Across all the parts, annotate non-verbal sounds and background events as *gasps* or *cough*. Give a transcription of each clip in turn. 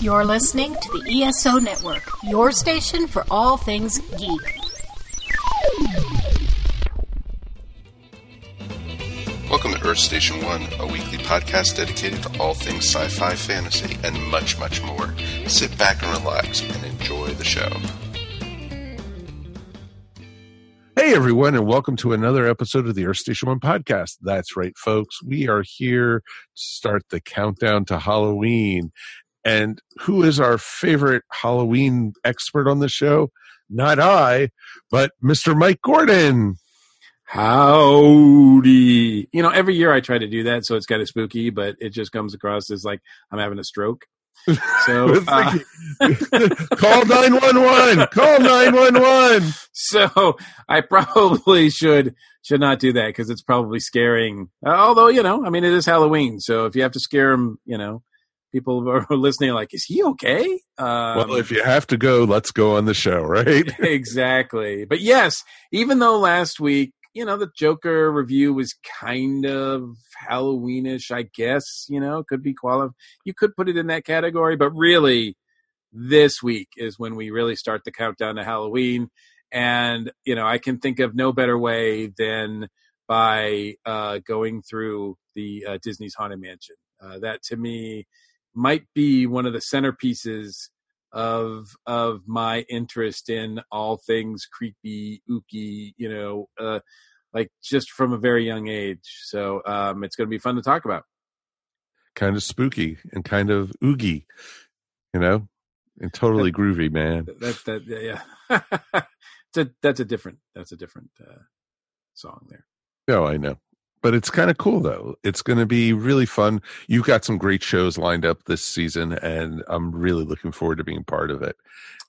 You're listening to the ESO Network, your station for all things geek. Welcome to Earth Station One, a weekly podcast dedicated to all things sci fi, fantasy, and much, much more. Sit back and relax and enjoy the show. Hey, everyone, and welcome to another episode of the Earth Station One podcast. That's right, folks. We are here to start the countdown to Halloween. And who is our favorite Halloween expert on the show? Not I, but Mr. Mike Gordon. Howdy. You know, every year I try to do that, so it's kind of spooky, but it just comes across as like I'm having a stroke. *laughs* So, uh, *laughs* call 911. Call 911. *laughs* so I probably should should not do that because it's probably scaring. Although, you know, I mean, it is Halloween, so if you have to scare them, you know, people are *laughs* listening like, is he okay? Um, well, if you have to go, let's go on the show, *laughs* right? *laughs* exactly. But yes, even though last week, you know, the Joker review was kind of Halloweenish, I guess, you know, could be qualified. You could put it in that category, but really, this week is when we really start the countdown to Halloween. And, you know, I can think of no better way than by uh, going through the uh, Disney's Haunted Mansion. Uh, that to me might be one of the centerpieces of of my interest in all things creepy, ooky, you know, uh, like just from a very young age. So um, it's going to be fun to talk about. Kind of spooky and kind of oogie, you know, and totally that, groovy, man. That that yeah, that's *laughs* a that's a different that's a different uh, song there. No, I know but it's kind of cool though. It's going to be really fun. You've got some great shows lined up this season, and I'm really looking forward to being part of it.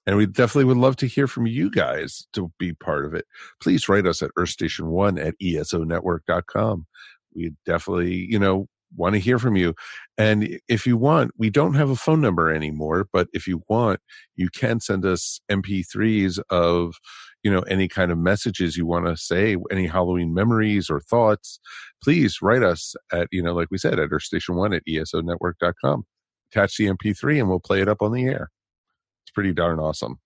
And we definitely would love to hear from you guys to be part of it. Please write us at earthstation1 at esonetwork.com. We definitely, you know, want to hear from you. And if you want, we don't have a phone number anymore, but if you want, you can send us MP3s of, you know, any kind of messages you want to say, any Halloween memories or thoughts. Please write us at, you know, like we said, at our station one at esonetwork.com. Attach the MP3 and we'll play it up on the air. It's pretty darn awesome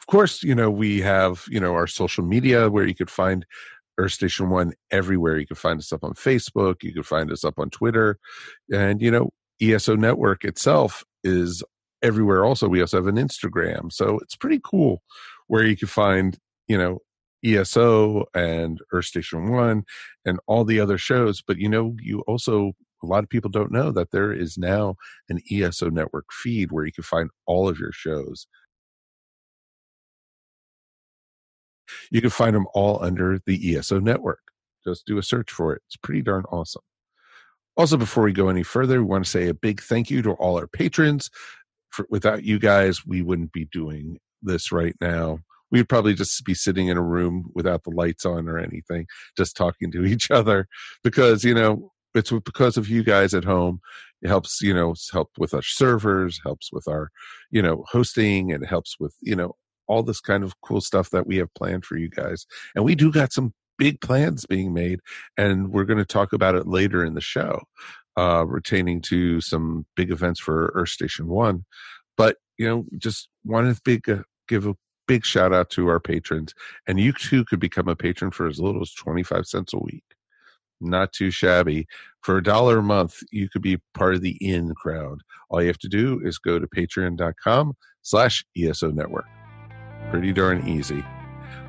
of course, you know, we have, you know, our social media where you could find Earth Station One everywhere. You can find us up on Facebook. You can find us up on Twitter, and you know, ESO Network itself is everywhere. Also, we also have an Instagram, so it's pretty cool where you can find you know ESO and Earth Station One and all the other shows. But you know, you also a lot of people don't know that there is now an ESO Network feed where you can find all of your shows You can find them all under the ESO network. Just do a search for it. It's pretty darn awesome. Also, before we go any further, we want to say a big thank you to all our patrons. For, without you guys, we wouldn't be doing this right now. We'd probably just be sitting in a room without the lights on or anything, just talking to *laughs* each other because, you know, it's because of you guys at home. It helps, you know, help with our servers, helps with our, you know, hosting, and helps with, you know, all this kind of cool stuff that we have planned for you guys. And we do got some big plans being made, and we're going to talk about it later in the show, uh, retaining to some big events for Earth Station One. But you know, just wanted to big uh, give a big shout out to our patrons, and you too could become a patron for as little as twenty five cents a week. Not too shabby. For a dollar a month, you could be part of the in crowd. All you have to do is go to patreon.com slash ESO network pretty darn easy.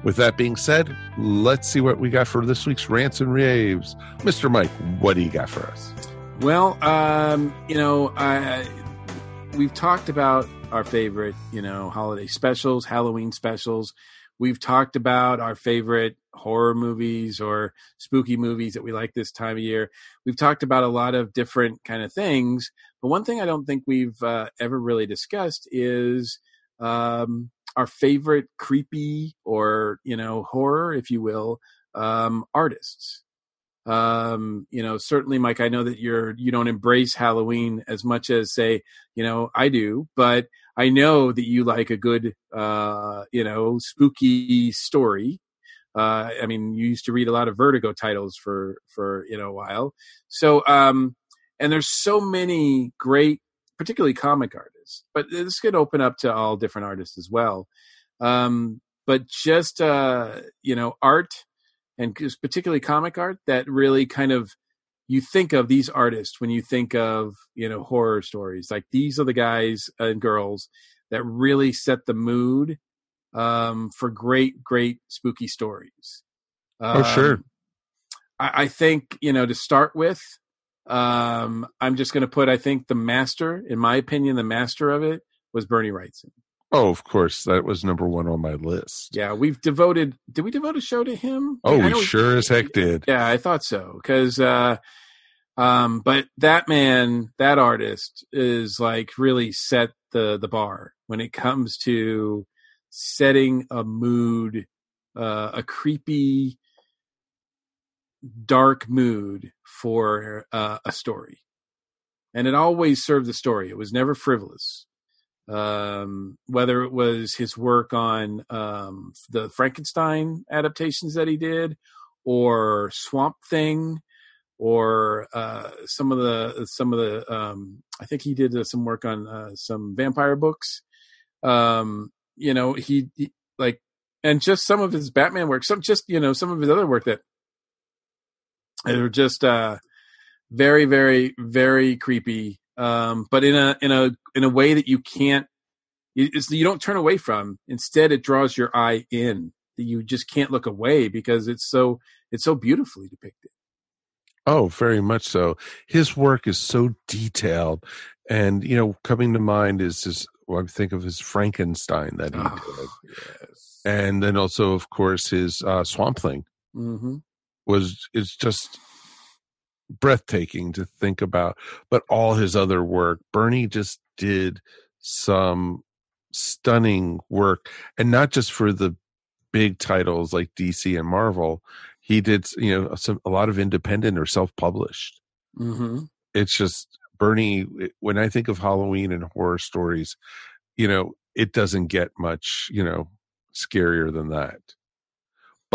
With that being said, let's see what we got for this week's rants and raves. Mr. Mike, what do you got for us? Well, um, you know, I, we've talked about our favorite, you know, holiday specials, Halloween specials. We've talked about our favorite horror movies or spooky movies that we like this time of year. We've talked about a lot of different kind of things, but one thing I don't think we've uh, ever really discussed is um, our favorite creepy or you know horror, if you will, um, artists. Um, you know, certainly, Mike. I know that you're you don't embrace Halloween as much as say you know I do, but I know that you like a good uh, you know spooky story. Uh, I mean, you used to read a lot of Vertigo titles for for you know a while. So, um, and there's so many great particularly comic artists, but this could open up to all different artists as well. Um, but just uh, you know, art and particularly comic art that really kind of you think of these artists when you think of you know horror stories. Like these are the guys and girls that really set the mood um, for great, great spooky stories. oh, sure. Um, I, I think you know to start with, um, I'm just going to put. I think the master, in my opinion, the master of it was Bernie Wrightson. Oh, of course, that was number one on my list. Yeah, we've devoted. Did we devote a show to him? Oh, we sure as heck did. Yeah, I thought so because. Uh, um, but that man, that artist, is like really set the the bar when it comes to setting a mood, uh, a creepy, dark mood for uh, a story, and it always served the story. It was never frivolous. Um, whether it was his work on um, the Frankenstein adaptations that he did, or Swamp Thing, or uh, some of the some of the um, I think he did uh, some work on uh, some vampire books. Um, you know, he, he, like, and just some of his Batman work, some just you know some of his other work that are just uh, very, very, very creepy. Um, but in a in a in a way that you can't you, you don't turn away from. Instead, it draws your eye in. That you just can't look away because it's so it's so beautifully depicted. Oh, very much so. His work is so detailed, and you know, coming to mind is his. Well, I think of his Frankenstein that he Oh, did, yes. and then also, of course, his uh, Swamp Thing Mm-hmm. was It's just breathtaking to think about. But all his other work, Bernie just did some stunning work, and not just for the big titles like DC and Marvel. He did, you know, some a lot of independent or self-published. Mm-hmm. it's just Bernie. When I think of Halloween and horror stories, you know, it doesn't get much, you know, scarier than that.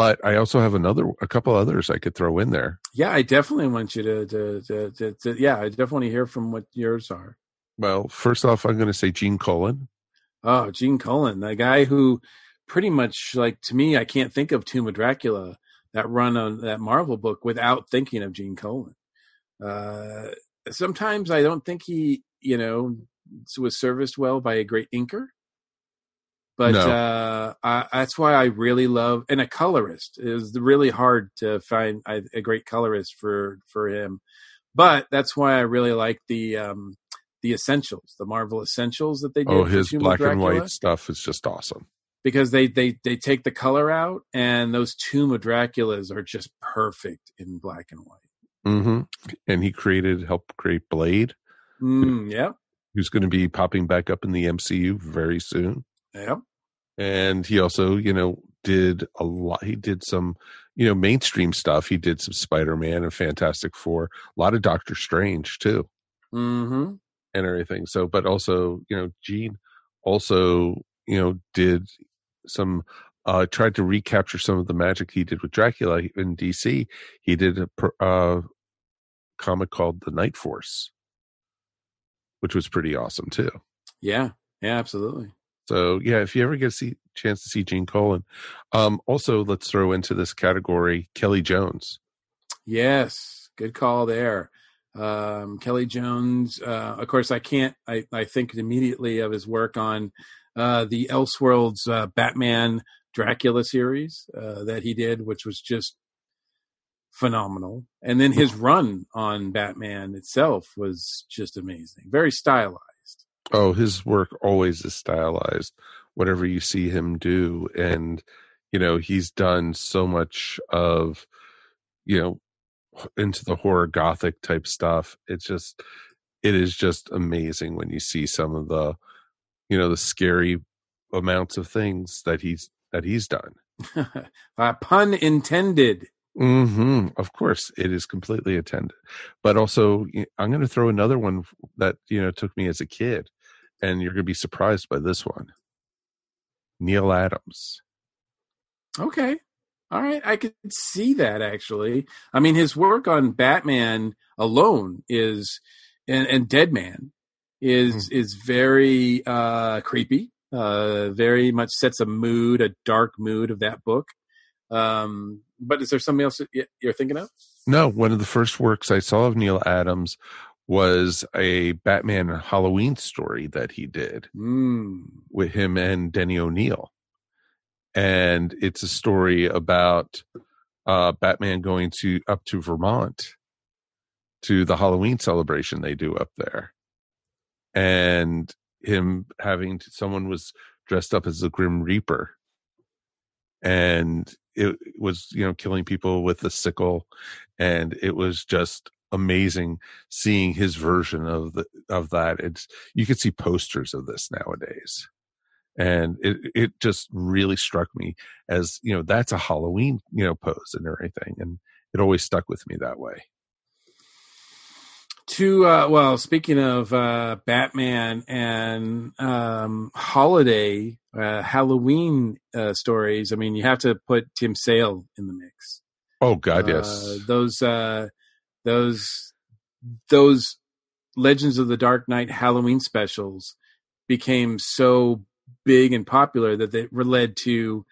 But I also have another, a couple others I could throw in there. Yeah, I definitely want you to to, to, to, to yeah, I definitely hear from what yours are. Well, first off, I'm going to say Gene Colan. Oh, Gene Colan, the guy who pretty much like to me, I can't think of Tomb of Dracula, that run on that Marvel book without thinking of Gene Colan. Uh, sometimes I don't think he, you know, was serviced well by a great inker. But No. uh, I, that's why I really love and a colorist. is really hard to find a, a great colorist for for him. But that's why I really like the um, the essentials, the Marvel essentials that they do. Oh, his black and white stuff is just awesome. because they they they take the color out and those Tomb of Draculas are just perfect in black and white. hmm And he created, helped create Blade, Mm, yep, who's going to be popping back up in the MCU very soon. yep. And he also you know did a lot he did some you know mainstream stuff. He did some spider-man and fantastic four a lot of doctor strange too. Mm-hmm. and everything. So but also you know gene also you know did some uh tried to recapture some of the magic he did with dracula in dc he did a uh comic called the night force which was pretty awesome too. Yeah, yeah, absolutely. So yeah, if you ever get a see, chance to see Gene Colan, um, also let's throw into this category Kelly Jones. Yes, good call there. Um, Kelly Jones. Uh, of course, I can't. I, I think immediately of his work on uh, the Elseworlds uh, Batman Dracula series uh, that he did, which was just phenomenal. And then his run on Batman itself was just amazing. Very stylized. Oh, his work always is stylized. Whatever you see him do, and you know he's done so much of, you know, into the horror gothic type stuff. It's just, it is just amazing when you see some of the, you know, the scary amounts of things that he's that he's done. *laughs* uh, pun intended. hmm Of course, it is completely intended, but also I'm going to throw another one that you know took me as a kid, and you're going to be surprised by this one. Neal Adams. Okay. All right. I could see that actually. I mean, his work on Batman alone is, and, and Deadman is Hmm. is very uh, creepy. Uh, very much sets a mood, a dark mood of that book. Um, but is there something else that you're thinking of? No, one of the first works I saw of Neal Adams was a Batman Halloween story that he did Mm. with him and Denny O'Neil. And it's a story about uh, Batman going to up to Vermont to the Halloween celebration they do up there. And him having to, someone was dressed up as the Grim Reaper. And it was, you know, killing people with a sickle. And it was just amazing seeing his version of the of that. It's you could see posters of this nowadays and it it just really struck me as you know that's a Halloween you know pose and everything, and it always stuck with me that way. To uh, well, speaking of uh, Batman and um, holiday uh, Halloween uh, stories, I mean, you have to put Tim Sale in the mix. Oh God, Uh, yes, those uh, those those Legends of the Dark Knight Halloween specials became so big and popular that they were led to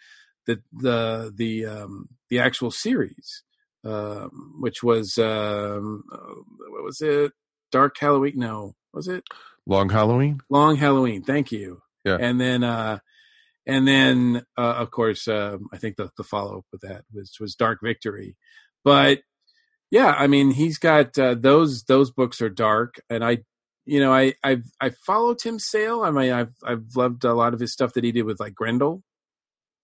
the the the um, the actual series, um, which was um, uh, what was it? Dark Halloween? No, was it Long Halloween. Long Halloween? Thank you. Yeah. and then uh, and then uh, of course um, I think the the follow up with that was was Dark Victory, but yeah, I mean he's got uh, those those books are dark, and I you know I I've I follow Tim Sale. I mean I've I've loved a lot of his stuff that he did with like Grendel,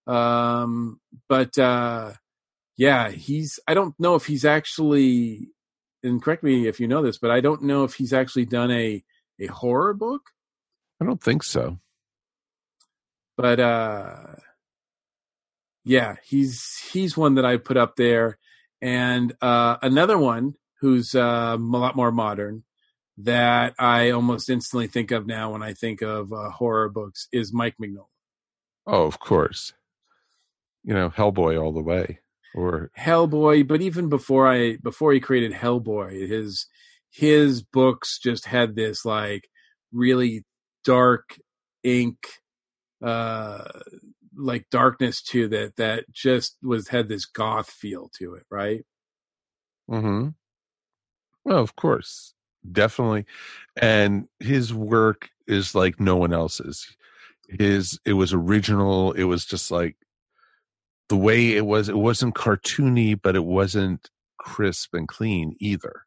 um, but uh, yeah, he's I don't know if he's actually and correct me if you know this, but I don't know if he's actually done a a horror book I don't think so. but uh yeah he's he's one that i put up there and uh another one who's uh, a lot more modern that i almost instantly think of now when i think of uh, horror books is mike mignola Oh, of course. You know, Hellboy all the way. Or hellboy but even before i before he created hellboy his his books just had this like really dark ink uh like darkness to that that just was had this goth feel to it right hmm Well, of course, definitely. And his work is like no one else's. His it was original. It was just like the way it was. It wasn't cartoony, but it wasn't crisp and clean either,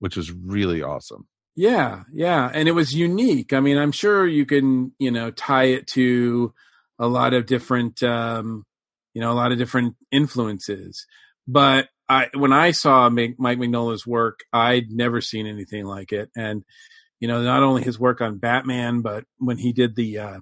which was really awesome. Yeah, yeah, and it was unique. I mean, I'm sure you can, you know, tie it to a lot of different, um, you know, a lot of different influences. But I, when I saw Mike Mignola's work, I'd never seen anything like it. And you know, not only his work on Batman, but when he did the uh,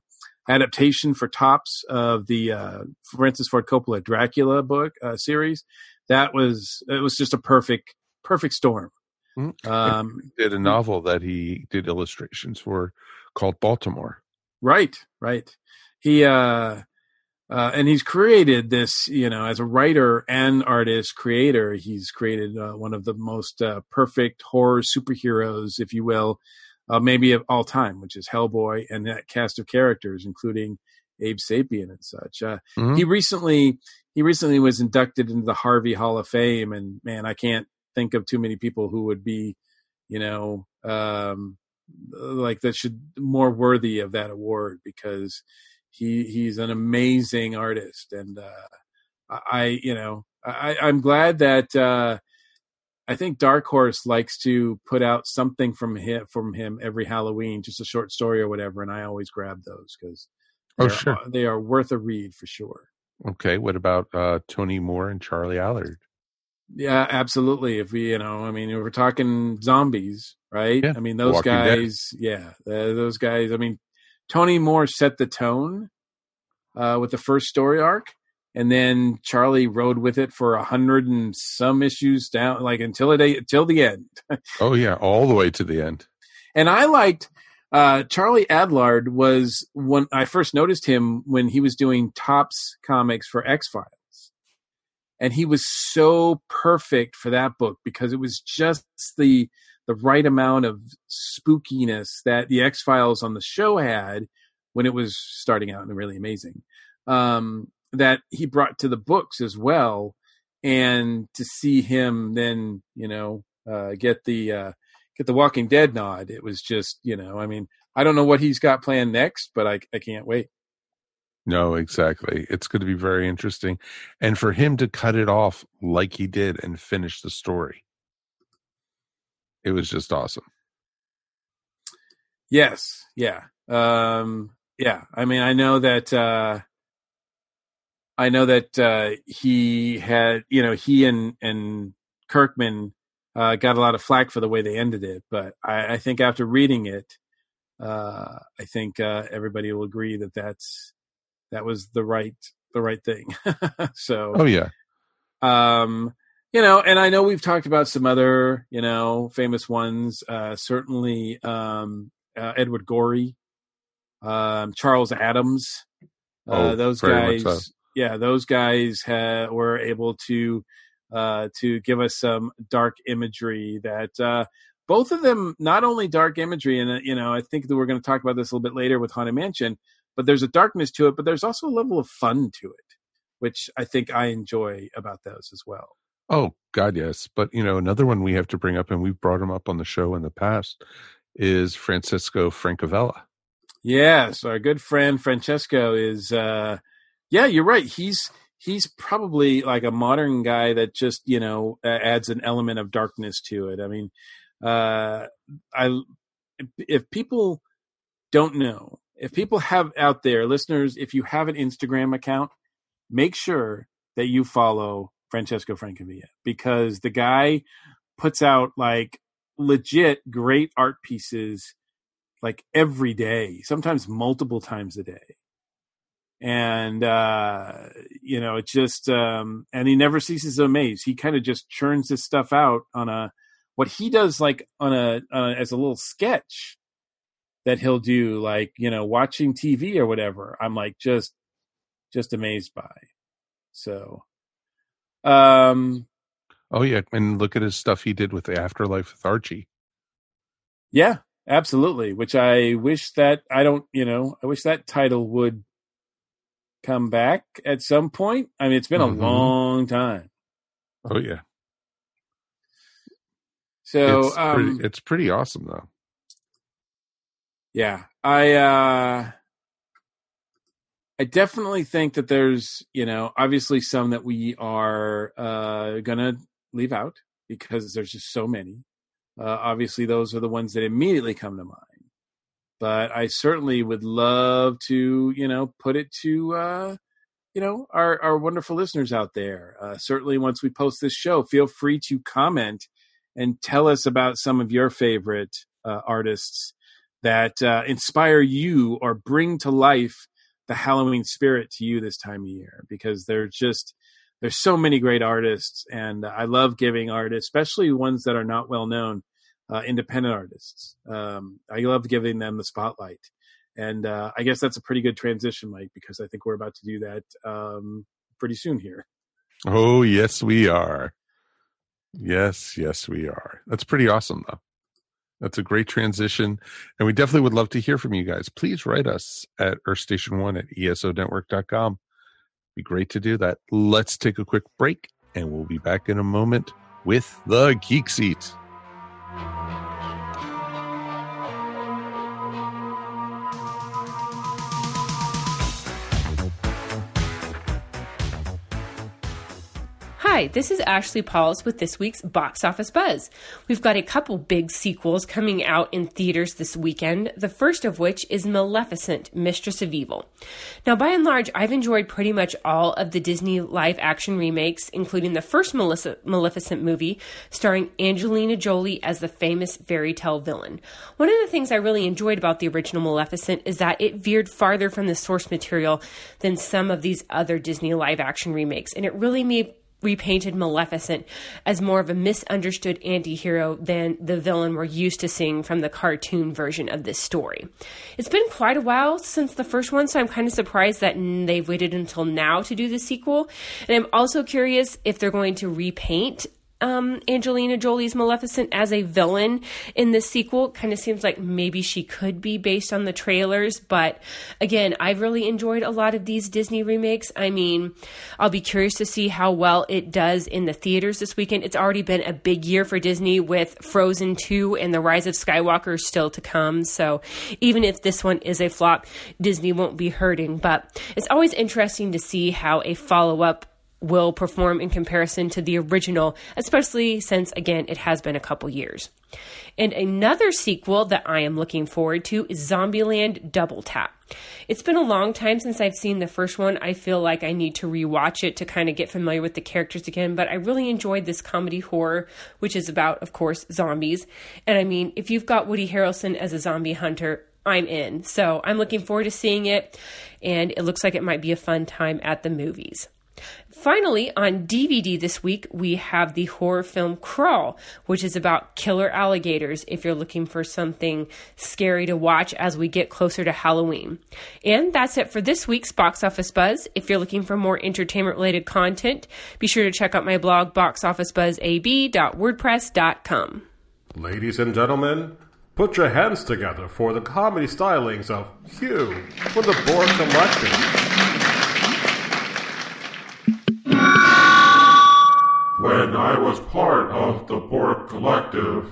adaptation for Topps of the uh, Francis Ford Coppola Dracula book uh, series, that was it was just a perfect perfect storm. Mhm. Um, Did a novel that he did illustrations for called Baltimore. Right, right. He uh, uh, and he's created this, you know, as a writer and artist creator. He's created uh, one of the most uh, perfect horror superheroes, if you will, uh, maybe of all time, which is Hellboy, and that cast of characters, including Abe Sapien and such. Uh, Mhm. He recently he recently was inducted into the Harvey Hall of Fame, and man, I can't think of too many people who would be, you know, um, like that should more worthy of that award because he he's an amazing artist, and uh, I you know I, I'm glad that. Uh, I think Dark Horse likes to put out something from him from him every Halloween, just a short story or whatever, and I always grab those because Oh, sure. they are worth a read for sure. Okay. What about uh, Tony Moore and Charlie Adlard? Yeah, absolutely. If we, you know, I mean, we're talking zombies, right? Yeah. I mean, those Walking Dead. guys, yeah, uh, those guys. I mean, Tony Moore set the tone uh, with the first story arc, and then Charlie rode with it for a hundred and some issues down, like until it until the end. *laughs* Oh yeah, all the way to the end. And I liked uh, Charlie Adlard was when I first noticed him when he was doing tops comics for X Files. And he was so perfect for that book because it was just the the right amount of spookiness that the X Files on the show had when it was starting out and really amazing. Um, that he brought to the books as well, and to see him then, you know, uh, get the uh, get the Walking Dead nod, it was just, you know, I mean, I don't know what he's got planned next, but I I can't wait. No, exactly. It's going to be very interesting. And for him to cut it off like he did and finish the story, it was just awesome. Yes. Yeah. Um, yeah. I mean, I know that, uh, I know that, uh, he had, you know, he and, and Kirkman, uh, got a lot of flack for the way they ended it, but I, I think after reading it, uh, I think, uh, everybody will agree that that's, that was the right the right thing. *laughs* so Oh yeah. um you know, and I know we've talked about some other, you know, famous ones. Uh, certainly, um, uh, Edward Gorey, um, Charles Addams. Uh, Oh, those guys, so. yeah, those guys ha- were able to uh, to give us some dark imagery. That uh, both of them, not only dark imagery, and uh, you know, I think that we're going to talk about this a little bit later with Haunted Mansion. But there's a darkness to it, but there's also a level of fun to it, which I think I enjoy about those as well. Oh God, yes. But you know, another one we have to bring up, and we've brought him up on the show in the past, is Francisco Francavilla. Yes, our good friend Francesco is uh yeah, you're right. He's he's probably like a modern guy that just, you know, adds an element of darkness to it. I mean, uh I if people don't know, if people have out there listeners, if you have an Instagram account, make sure that you follow Francesco Francavilla because the guy puts out like legit great art pieces like every day, sometimes multiple times a day. And uh you know, it just um and he never ceases to amaze. He kind of just churns this stuff out on a what he does like on a uh, as a little sketch that he'll do like, you know, watching TV or whatever. I'm like just just amazed by. So um Oh yeah, and look at his stuff he did with the Afterlife with Archie. Yeah, absolutely. Which I wish that I don't, you know, I wish that title would come back at some point. I mean, it's been Mhm. a long time. Oh yeah, So, it's um, pretty, it's pretty awesome though. yeah, I, uh, I definitely think that there's, you know, obviously some that we are, uh, gonna leave out because there's just so many. Uh, obviously those are the ones that immediately come to mind. But I certainly would love to, you know, put it to, uh, you know, our, our wonderful listeners out there. Uh, certainly once we post this show, feel free to comment and tell us about some of your favorite uh, artists that uh, inspire you or bring to life the Halloween spirit to you this time of year because there's just there's so many great artists and I love giving artists, especially ones that are not well known, uh, independent artists. Um, I love giving them the spotlight, and uh, I guess that's a pretty good transition, Mike, because I think we're about to do that um, pretty soon here. Oh yes, we are. Yes, yes, we are. That's pretty awesome though. That's a great transition. And we definitely would love to hear from you guys. Please write us at earthstation1 at esonetwork.com. Be great to do that. Let's take a quick break and we'll be back in a moment with the Geek Seat. Hi, this is Ashley Pauls with this week's Box Office Buzz. We've got a couple big sequels coming out in theaters this weekend, the first of which is Maleficent, Mistress of Evil. Now, by and large, I've enjoyed pretty much all of the Disney live action remakes, including the first Melissa- Maleficent movie, starring Angelina Jolie as the famous fairy tale villain. One of the things I really enjoyed about the original Maleficent is that it veered farther from the source material than some of these other Disney live action remakes, and it really made repainted Maleficent as more of a misunderstood anti hero than the villain we're used to seeing from the cartoon version of this story. It's been quite a while since the first one, so I'm kind of surprised that they've waited until now to do the sequel. And I'm also curious if they're going to repaint um, Angelina Jolie's Maleficent as a villain in this sequel. Kind of seems like maybe she could be based on the trailers, but again, I've really enjoyed a lot of these Disney remakes. I mean, I'll be curious to see how well it does in the theaters this weekend. It's already been a big year for Disney with Frozen 2 and The Rise of Skywalker still to come. So even if this one is a flop, Disney won't be hurting. But it's always interesting to see how a follow up will perform in comparison to the original, especially since, again, it has been a couple years. And another sequel that I am looking forward to is Zombieland Double Tap. It's been a long time since I've seen the first one. I feel like I need to rewatch it to kind of get familiar with the characters again, but I really enjoyed this comedy horror, which is about, of course, zombies. And I mean, if you've got Woody Harrelson as a zombie hunter, I'm in. So I'm looking forward to seeing it, and it looks like it might be a fun time at the movies. Finally, on DVD this week, we have the horror film Crawl, which is about killer alligators if you're looking for something scary to watch as we get closer to Halloween. And that's it for this week's Box Office Buzz. If you're looking for more entertainment related content, be sure to check out my blog, boxofficebuzzab.wordpress.com. Ladies and gentlemen, put your hands together for the comedy stylings of Hugh for the Borg Collective. When I was part of the Borg Collective,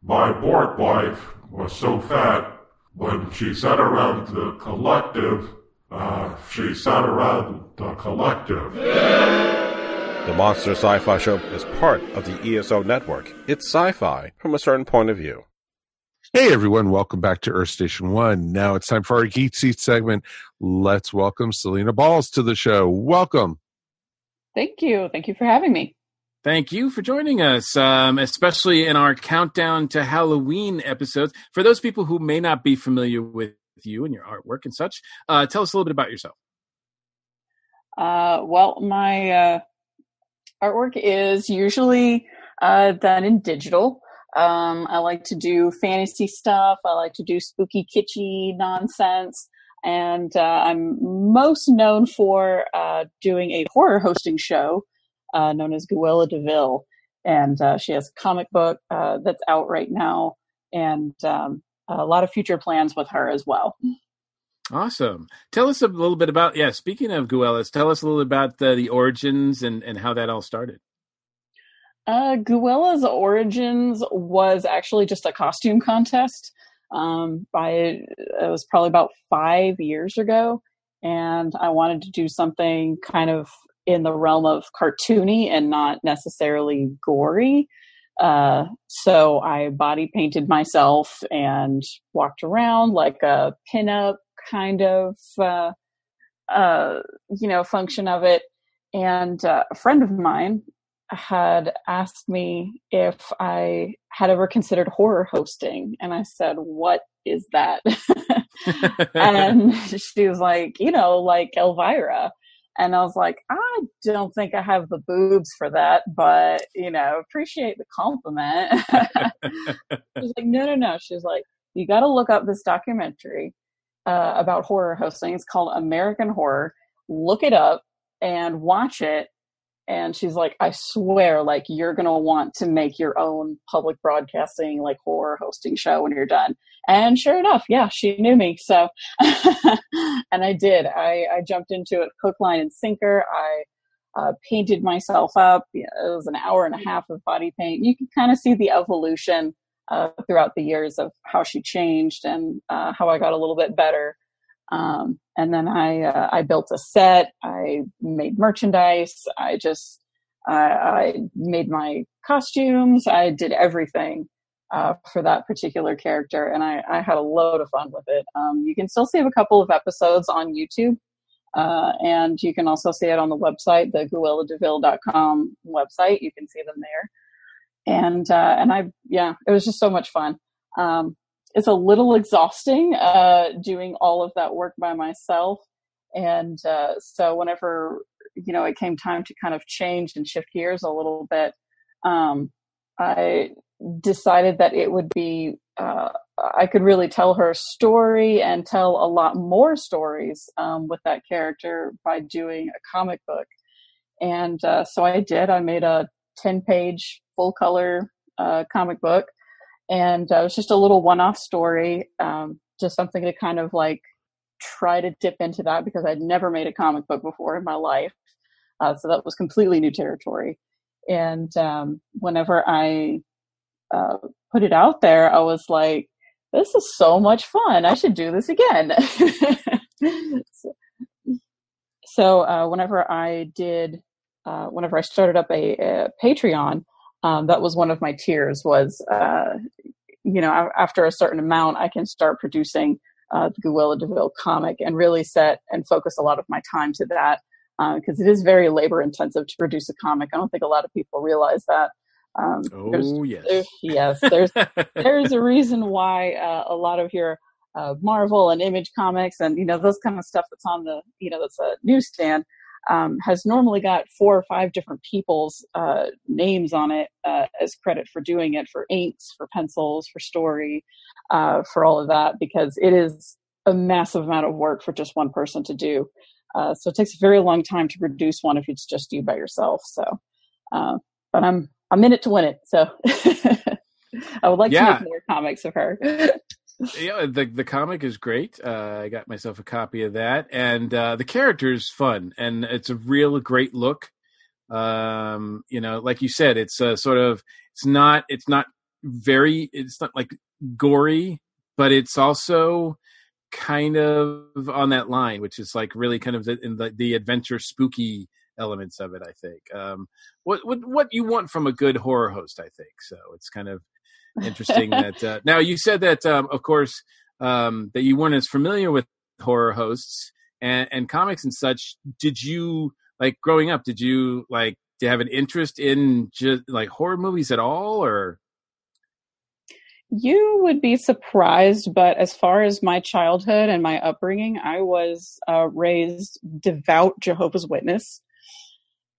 my Borg wife was so fat, when she sat around the collective, uh, she sat around the collective. The Monster Sci Fi Show is part of the ESO network. It's sci fi from a certain point of view. Hey everyone, welcome back to Earth Station One. Now it's time for our Geek Seat segment. Let's welcome Salena Balls to the show. Welcome. Thank you. Thank you for having me. Thank you for joining us, um, especially in our countdown to Halloween episodes. For those people who may not be familiar with you and your artwork and such, uh, tell us a little bit about yourself. Uh, well, my uh, artwork is usually uh, done in digital. Um, I like to do fantasy stuff. I like to do spooky, kitschy nonsense. And uh, I'm most known for uh, doing a horror hosting show uh, known as Ghouella Deville. And uh, she has a comic book uh, that's out right now and um, a lot of future plans with her as well. Awesome. Tell us a little bit about, yeah, speaking of Ghouella's, tell us a little bit about the, the origins and, and how that all started. Uh, Ghouella's origins was actually just a costume contest. Um, by it was probably about five years ago, and I wanted to do something kind of in the realm of cartoony and not necessarily gory. Uh, so I body painted myself and walked around like a pinup kind of, uh, uh, you know, function of it. And uh, a friend of mine had asked me if I had ever considered horror hosting. And I said, What is that? *laughs* *laughs* and she was like, You know, like Elvira. And I was like, I don't think I have the boobs for that, but you know, appreciate the compliment. *laughs* She's like, no, no, no. She's like, you got to look up this documentary uh, about horror hosting. It's called American Horror. Look it up and watch it and she's like i swear like you're gonna want to make your own public broadcasting like horror hosting show when you're done. And sure enough yeah she knew me so *laughs* and i did. I i jumped into it hook line and sinker. I uh, painted myself up. It was an hour and a half of body paint. You can kind of see the evolution uh, throughout the years of how she changed and uh, how i got a little bit better. Um, and then I uh, I built a set. I made merchandise. I just I made my costumes. I did everything uh, for that particular character, and I, I, had a load of fun with it. Um, you can still see a couple of episodes on YouTube, uh, and you can also see it on the website, the GhouellaDeville.com website. You can see them there, and uh, and I yeah, it was just so much fun. Um, it's a little exhausting uh, doing all of that work by myself. And uh, so whenever you know it came time to kind of change and shift gears a little bit, um, I decided that it would be uh, I could really tell her story and tell a lot more stories um, with that character by doing a comic book. And uh, so I did. I made a 10 page full color uh, comic book, and uh, it was just a little one off story, um, just something to kind of like try to dip into that because I'd never made a comic book before in my life, uh, so that was completely new territory. And um, whenever I uh, put it out there, I was like, "This is so much fun! I should do this again." *laughs* so, so uh, whenever I did, uh, whenever I started up a, a Patreon, um, that was one of my tiers. Was uh, you know after a certain amount, I can start producing uh, the Ghouella Deville comic and really set and focus a lot of my time to that because uh, it is very labor intensive to produce a comic. I don't think a lot of people realize that. Um, oh yes, there's, yes. There's there's a reason why uh, a lot of your uh, Marvel and Image comics and you know those kind of stuff that's on the you know that's a newsstand um, has normally got four or five different people's uh, names on it uh, as credit for doing it for inks, for pencils, for story, uh, for all of that because it is a massive amount of work for just one person to do. Uh, so it takes a very long time to produce one if it's just you by yourself. So, uh, but I'm I'm in it to win it. So *laughs* I would like yeah. to make more comics of her. *laughs* yeah, the the comic is great. Uh, I got myself a copy of that, and uh, the character is fun, and it's a real great look. Um, you know, like you said, it's a sort of it's not it's not very it's not like gory, but it's also kind of on that line, which is like really kind of the, in the, the adventure spooky elements of it. I think um, what what what you want from a good horror host. I think so. It's kind of interesting that uh, now you said that um, of course um, that you weren't as familiar with horror hosts and, and comics and such. Did you like growing up did you like do you have an interest in just like horror movies at all or? You would be surprised but as far as my childhood and my upbringing i was uh, raised devout jehovah's witness.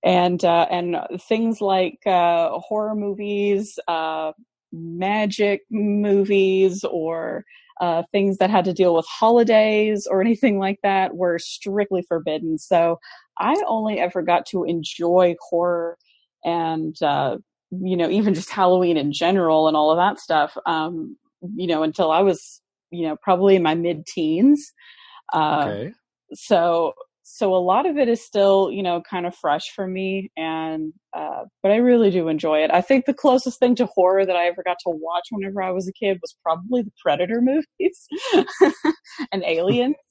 And uh, and things like uh, horror movies uh, magic movies or uh, things that had to deal with holidays or anything like that were strictly forbidden. So I only ever got to enjoy horror and, uh, you know, even just Halloween in general and all of that stuff, um, you know, until I was, you know, probably in my mid teens. Uh, okay. So so a lot of it is still you know kind of fresh for me and uh, but i really do enjoy it. I think the closest thing to horror that i ever got to watch whenever i was a kid was probably the predator *laughs* movies *laughs* and alien. *laughs*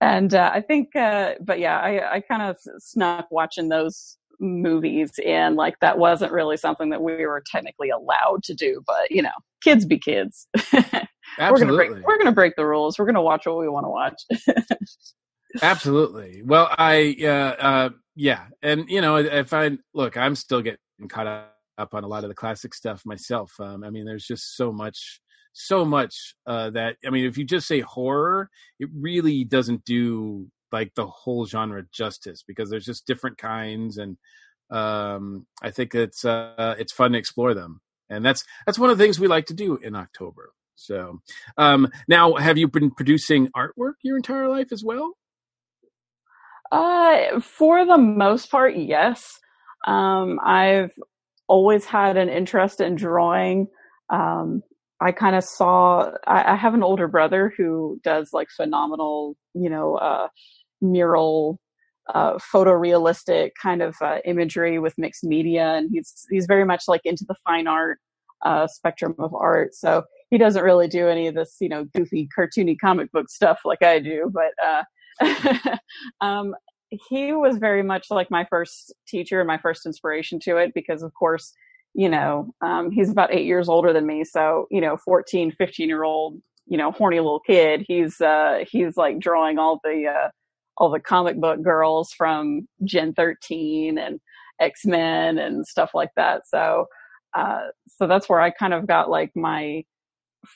And uh, i think uh, but yeah i, I kind of snuck watching those movies and like that wasn't really something that we were technically allowed to do but you know kids be kids Absolutely. We're gonna break, we're gonna break the rules. We're gonna watch what we want to watch. *laughs* Absolutely. Well, I uh, uh, yeah, and you know, if I look, I'm still getting caught up on a lot of the classic stuff myself. Um, I mean, there's just so much, so much uh, that I mean, if you just say horror, it really doesn't do like the whole genre justice because there's just different kinds, and um, I think it's uh, it's fun to explore them, and that's that's one of the things we like to do in October. So, um, now have you been producing artwork your entire life as well? Uh, for the most part, yes. Um, I've always had an interest in drawing. Um, I kind of saw, I, I, have an older brother who does like phenomenal, you know, uh, mural, uh, photorealistic kind of uh, imagery with mixed media. And he's, he's very much like into the fine art, uh, spectrum of art. So he doesn't really do any of this, you know, goofy, cartoony comic book stuff like I do. But uh, *laughs* um, he was very much like my first teacher and my first inspiration to it because, of course, you know, um, he's about eight years older than me. So, you know, 14, 15 year old, you know, horny little kid. He's, uh, he's like drawing all the, uh, all the comic book girls from Gen 13 and X Men and stuff like that. So, uh, so that's where I kind of got like my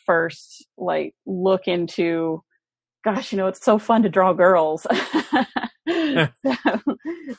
first like look into gosh you know it's so fun to draw girls. *laughs* So,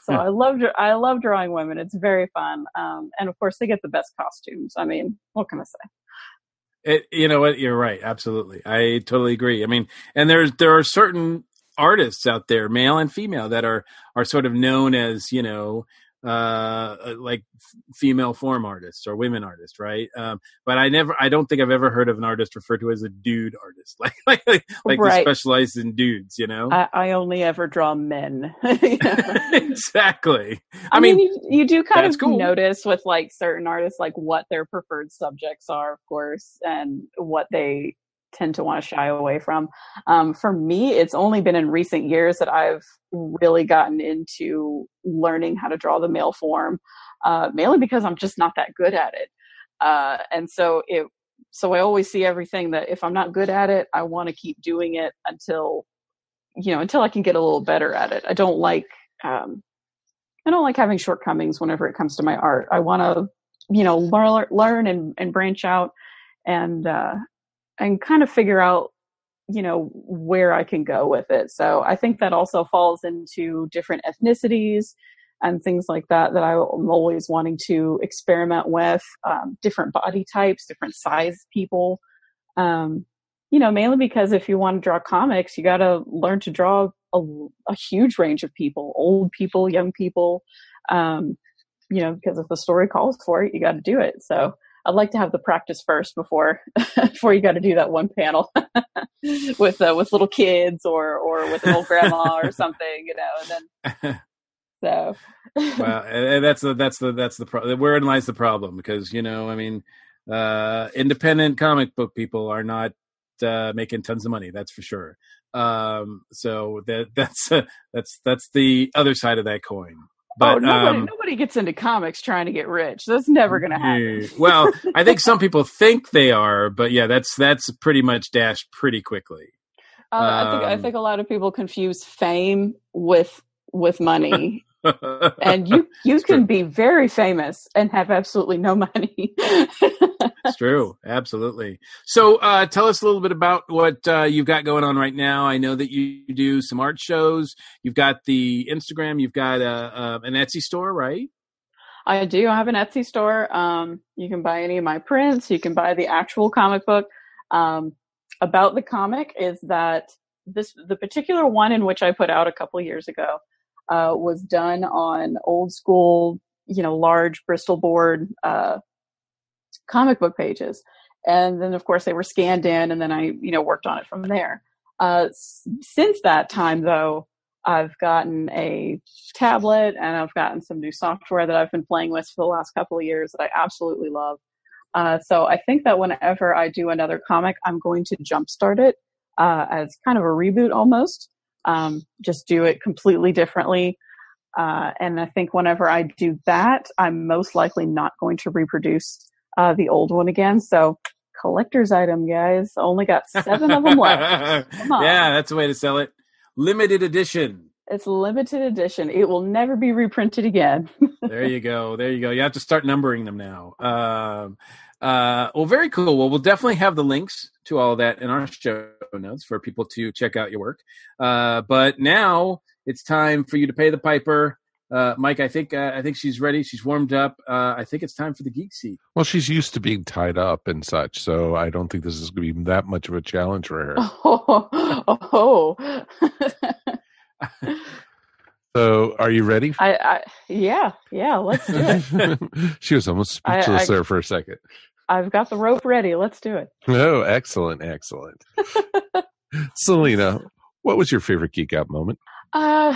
so, i love i love drawing women. It's very fun um, and of course they get the best costumes. I mean what can i say? It, you know what? You're right. Absolutely. I totally agree. I mean and there's there are certain artists out there male and female that are are sort of known as you know uh, like f- female form artists or women artists, right? Um, but I never, I don't think I've ever heard of an artist referred to as a dude artist, *laughs* like like like, like Right. they specialize in dudes, you know? I, I only ever draw men. *laughs* *laughs* exactly. I, mean, you, you do kind of cool. notice with like certain artists, like what their preferred subjects are, of course, and what they tend to want to shy away from. Um, for me, it's only been in recent years that I've really gotten into learning how to draw the male form, uh, mainly because I'm just not that good at it. Uh, and so it, so I always see everything that if I'm not good at it, I want to keep doing it until, you know, until I can get a little better at it. I don't like, um, I don't like having shortcomings whenever it comes to my art. I want to, you know, learn, learn and, and branch out and, uh, and kind of figure out, you know, where I can go with it. So I think that also falls into different ethnicities and things like that, that I'm always wanting to experiment with, um, different body types, different size people. Um, you know, mainly because if you want to draw comics, you got to learn to draw a, a huge range of people, old people, young people, um, you know, because if the story calls for it, you got to do it. So I'd like to have the practice first before, *laughs* before you got to do that one panel *laughs* with, uh, with little kids or, or with an old grandma or *laughs* something, you know, and then, so. well, and that's the that's the that's the pro- wherein lies the problem because you know I mean, uh, independent comic book people are not uh, making tons of money. That's for sure. Um, so that that's uh, that's that's the other side of that coin. But oh, nobody, um, nobody gets into comics trying to get rich. That's never going to happen. well, I think some *laughs* people think they are, but yeah, that's that's pretty much dashed pretty quickly. Uh, I think I Um, think a lot of people confuse fame with with money, *laughs* and you you It's can true. be very famous and have absolutely no money. *laughs* It's true, absolutely. So, uh, tell us a little bit about what uh, you've got going on right now. I know that you do some art shows. You've got the Instagram. You've got uh, uh, an Etsy store, right? I do. I have an Etsy store. Um, you can buy any of my prints. You can buy the actual comic book. Um, about the comic is that this the particular one in which I put out a couple years ago uh, was done on old school, you know, large Bristol board uh, comic book pages, and then of course they were scanned in, and then I you know worked on it from there. Uh, s- since that time, though, I've gotten a tablet and I've gotten some new software that I've been playing with for the last couple of years that I absolutely love. Uh, so I think that whenever I do another comic, I'm going to jumpstart it uh, as kind of a reboot almost. Um, just do it completely differently. Uh, and I think whenever I do that, I'm most likely not going to reproduce uh, the old one again. So collector's item, guys. Only got seven of them left. *laughs* Yeah, that's the way to sell it. Limited edition. It's limited edition. It will never be reprinted again. *laughs* There you go. There you go. You have to start numbering them now. Um, uh, well, very cool. Well, we'll definitely have the links to all of that in our show notes for people to check out your work. Uh, but now it's time for you to pay the piper. Uh, Mike, I think uh, I think she's ready. She's warmed up. Uh, I think it's time for the geek seat. Well, she's used to being tied up and such, so I don't think this is going to be that much of a challenge for her. oh, *laughs* oh. So, are you ready? I, I, yeah, yeah. Let's do it. *laughs* she was almost I- speechless I- there for a second. I've got the rope ready. Let's do it. Oh, excellent, excellent. *laughs* Salena, what was your favorite geek out moment? Uh,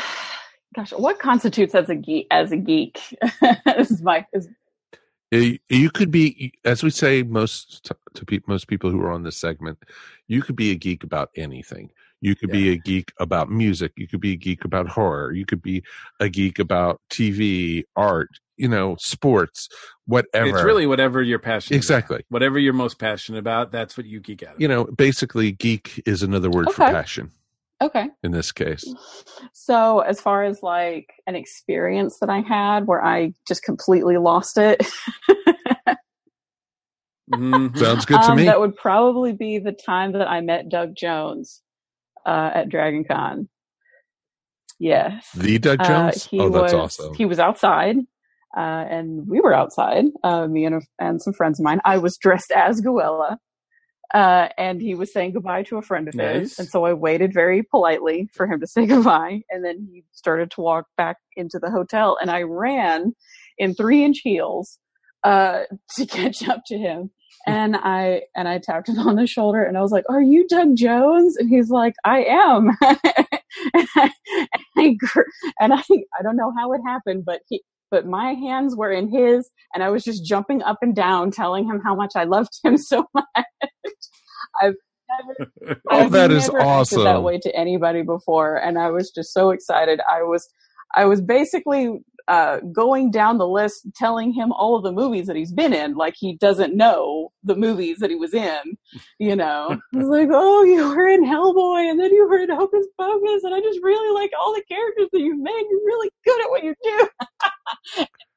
gosh, what constitutes as a geek? As a geek, *laughs* this is my. Is, You eh, you could be, as we say most to pe- most people who are on this segment, you could be a geek about anything. You could be a geek about music. You could be a geek about horror. You could be a geek about TV, art, you know, sports, whatever. It's really whatever you're passionate. Exactly. About. Whatever you're most passionate about, that's what you geek out. you know, basically, geek is another word for passion okay. in this case. So, as far as like an experience that I had where I just completely lost it, *laughs* Mhm. Sounds good to um, me. that would probably be the time that I met Doug Jones uh, at Dragon Con. Yes. the Doug Uh, Jones? he oh, that's was, awesome. He was outside, uh, and we were outside, uh, me and, a, and some friends of mine. I was dressed as Ghouella. Uh, and he was saying goodbye to a friend of Nice. his. And so I waited very politely for him to say *laughs* goodbye. And then he started to walk back into the hotel and I ran in three inch heels, uh, *laughs* to catch up to him. And I, and I tapped him *laughs* on the shoulder and I was like, are you Doug Jones? And he's like, I am. and I, and I, and I, I don't know how it happened, but he, but my hands were in his and I was just jumping up and down telling him how much I loved him *laughs* so much. I've never, *laughs* Oh, I've that is never acted that way to anybody before, and I was just so excited. I was, I was basically uh, going down the list, telling him all of the movies that he's been in, like he doesn't know the movies that he was in. You know, *laughs* was like, "Oh, you were in Hellboy, and then you were in Hocus Pocus, and I just really like all the characters that you've made. You're really good at what you do." *laughs*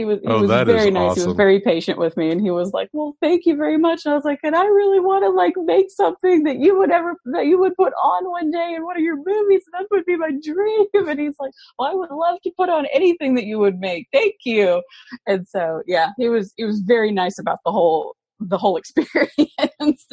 He was, he Oh, was very nice. He was very patient with me, and he was like, "Well, thank you very much." And I was like, "And I really want to like make something that you would ever that you would put on one day in one of your movies, and that would be my dream." *laughs* And he's like, "Well, I would love to put on anything that you would make. Thank you." And so, yeah, he was he was very nice about the whole the whole *laughs* experience.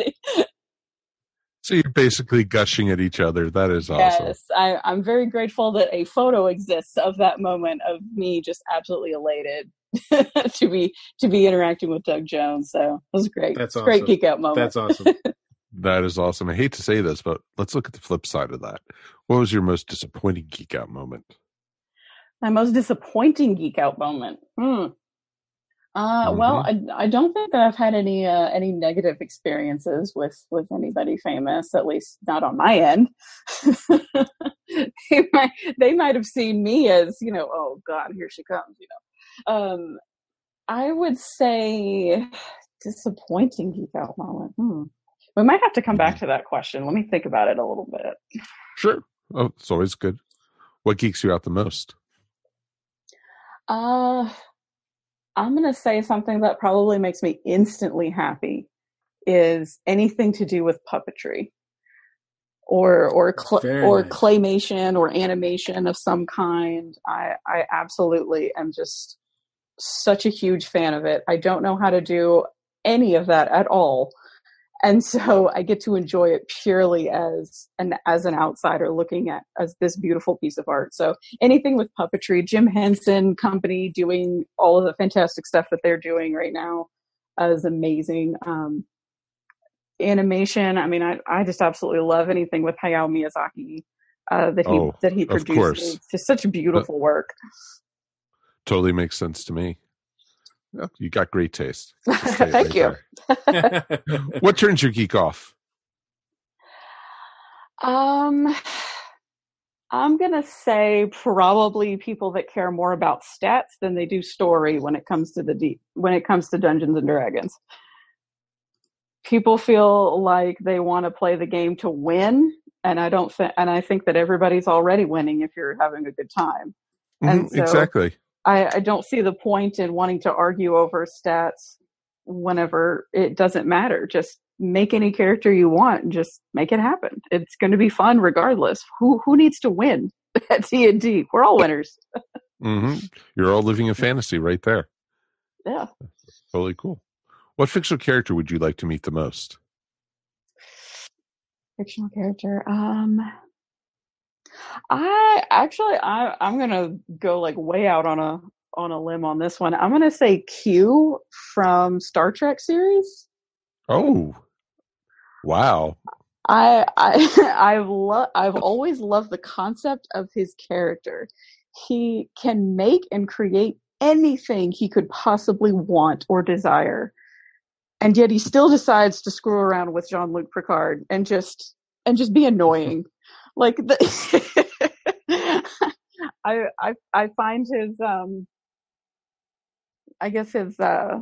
So you're basically gushing at each other. That is awesome. Yes, I, I'm very grateful that a photo exists of that moment of me just absolutely elated *laughs* to be to be interacting with Doug Jones. So it was great. That's It's a great geek out moment. That's awesome. *laughs* That is awesome. I hate to say this, but let's look at the flip side of that. What was your most disappointing geek out moment? My most disappointing geek out moment. Hmm. Uh, well, I, I don't think that I've had any uh, any negative experiences with with anybody famous, at least not on my end. *laughs* they might they might have seen me as you know, oh God, here she comes. You know, um, I would say disappointing geek out moment. Hmm. We might have to come back to that question. Let me think about it a little bit. Sure. Oh, it's always good. What geeks you out the most? Uh, I'm going to say something that probably makes me instantly happy is anything to do with puppetry or or cl- or nice. claymation or animation of some kind. I I absolutely am just such a huge fan of it. I don't know how to do any of that at all. And so *laughs* I get to enjoy it purely as an as an outsider looking at as this beautiful piece of art. So anything with puppetry, Jim Henson Company doing all of the fantastic stuff that they're doing right now is amazing. Um, animation, I mean, I, I just absolutely love anything with Hayao Miyazaki uh, that he Oh, that he produces. just such beautiful work. Totally makes sense to me. Yeah, you got great taste. *laughs* Just say it Thank you. What turns your geek off? *laughs* Um, I'm gonna say probably people that care more about stats than they do story when it comes to the deep when it comes to Dungeons and Dragons. People feel like they want to play the game to win, and I don't think, and I think that everybody's already winning if you're having a good time. And Mhm, so- exactly. I, I don't see the point in wanting to argue over stats whenever it doesn't matter. Just make any character you want and just make it happen. It's going to be fun regardless. Who who needs to win *laughs* at D and D? We're all winners. hmm You're all living a fantasy right there. Yeah. Totally cool. What fictional character would you like to meet the most? Fictional character. Um I actually I I'm gonna go like way out on a on a limb on this one. I'm gonna say Q from Star Trek series. Oh, wow. I I *laughs* I've lo- I've always loved the concept of his character. He can make and create anything he could possibly want or desire. And yet he still decides to screw around with Jean-Luc Picard and just and just be annoying. Like the *laughs* I I I find his um I guess his uh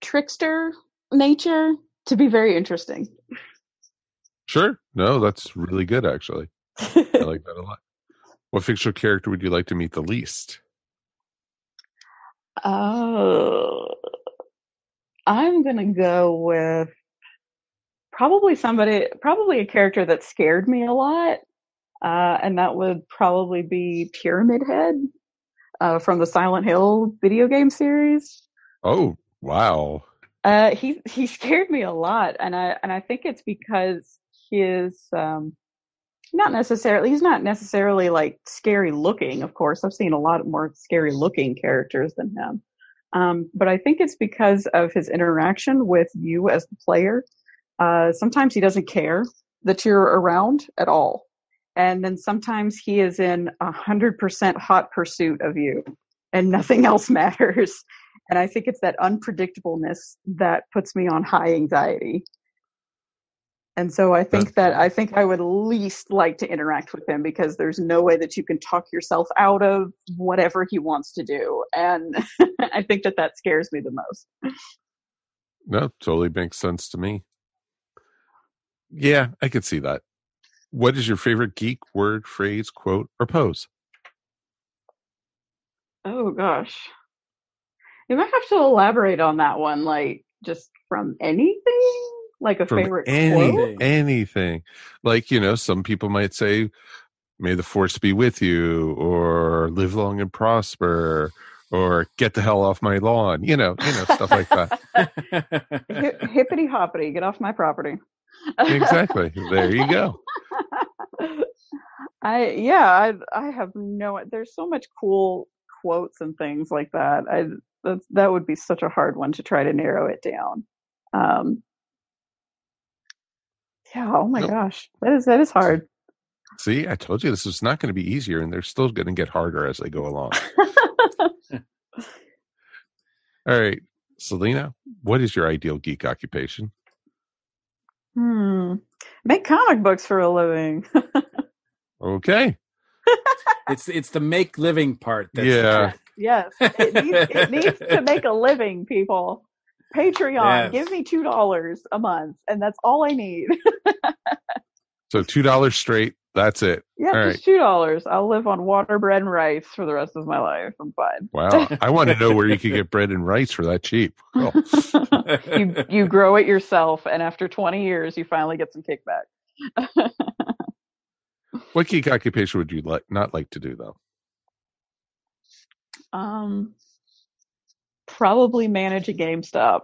trickster nature to be very interesting. Sure. No, that's really good, actually. I like that a lot. What fictional character would you like to meet the least? Oh, I'm gonna go with probably somebody, probably a character that scared me a lot, uh, and that would probably be Pyramid Head uh, from the Silent Hill video game series. Oh, wow. Uh, he he *laughs* scared me a lot, and I and I think it's because his um, not necessarily he's not necessarily like scary looking. Of course, I've seen a lot more scary looking characters than him, um, but I think it's because of his interaction with you as the player. Uh, sometimes he doesn't care that you're around at all, and then sometimes he is in a hundred percent hot pursuit of you, and nothing *laughs* else matters. And I think it's that unpredictableness that puts me on high anxiety. And so I think that I think I would least like to interact with him because there's no way that you can talk yourself out of whatever he wants to do. And *laughs* I think that that scares me the most. No, totally makes sense to me. Yeah, I could see that. What is your favorite geek word, phrase, quote, or pose? Oh gosh. You might have to elaborate on that one, like just from anything? Like a From favorite any, quote? anything. Like, you know, some people might say, may the force be with you, or live long and prosper, or get the hell off my lawn, you know, you know, stuff like that. *laughs* Hi- hippity hoppity, get off my property. Exactly. There you go. *laughs* I yeah, I I have no. There's so much cool quotes and things like that. I that that would be such a hard one to try to narrow it down. Um, yeah. Oh my gosh, that is that is hard. See, I told you this is not going to be easier, and they're still going to get harder as they go along. *laughs* All right, Salena, what is your ideal geek occupation? Hmm. Make comic books for a living. Okay. *laughs* it's it's the make living part. That's Yeah. yes, it needs it needs to make a living. People, Patreon, Yes. give me two dollars a month, and that's all I need. *laughs* So two dollars straight. That's it. Yeah, All just two dollars. I'll live on water, bread, and rice for the rest of my life. I'm fine. Wow. *laughs* I want to know where you could get bread and rice for that cheap. Cool. *laughs* you you grow it yourself, and after 20 years, you finally get some kickback. *laughs* What geek occupation would you like not like to do though? um, probably manage a GameStop.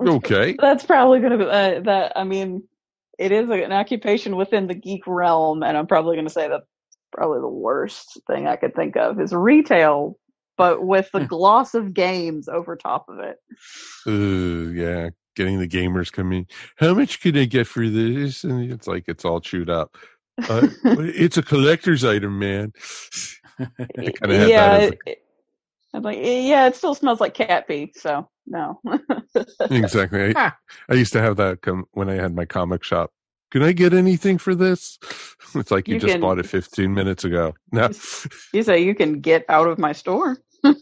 Okay. That's probably gonna be uh, that. I mean, it is an occupation within the geek realm, and I'm probably gonna say that probably the worst thing I could think of is retail, but with the gloss of games over top of it. Uh, yeah. Getting the gamers coming. How much could I get for this? And it's like it's all chewed up. Uh, *laughs* it's a collector's item, man. *laughs* I kind had yeah, that. As it, it- I'm like, yeah, it still smells like cat pee, so no. exactly. I, I used to have that come when I had my comic shop. Can I get anything for this? *laughs* It's like you, You just can- bought it 15 minutes ago. No, you say you can get out of my store. *laughs*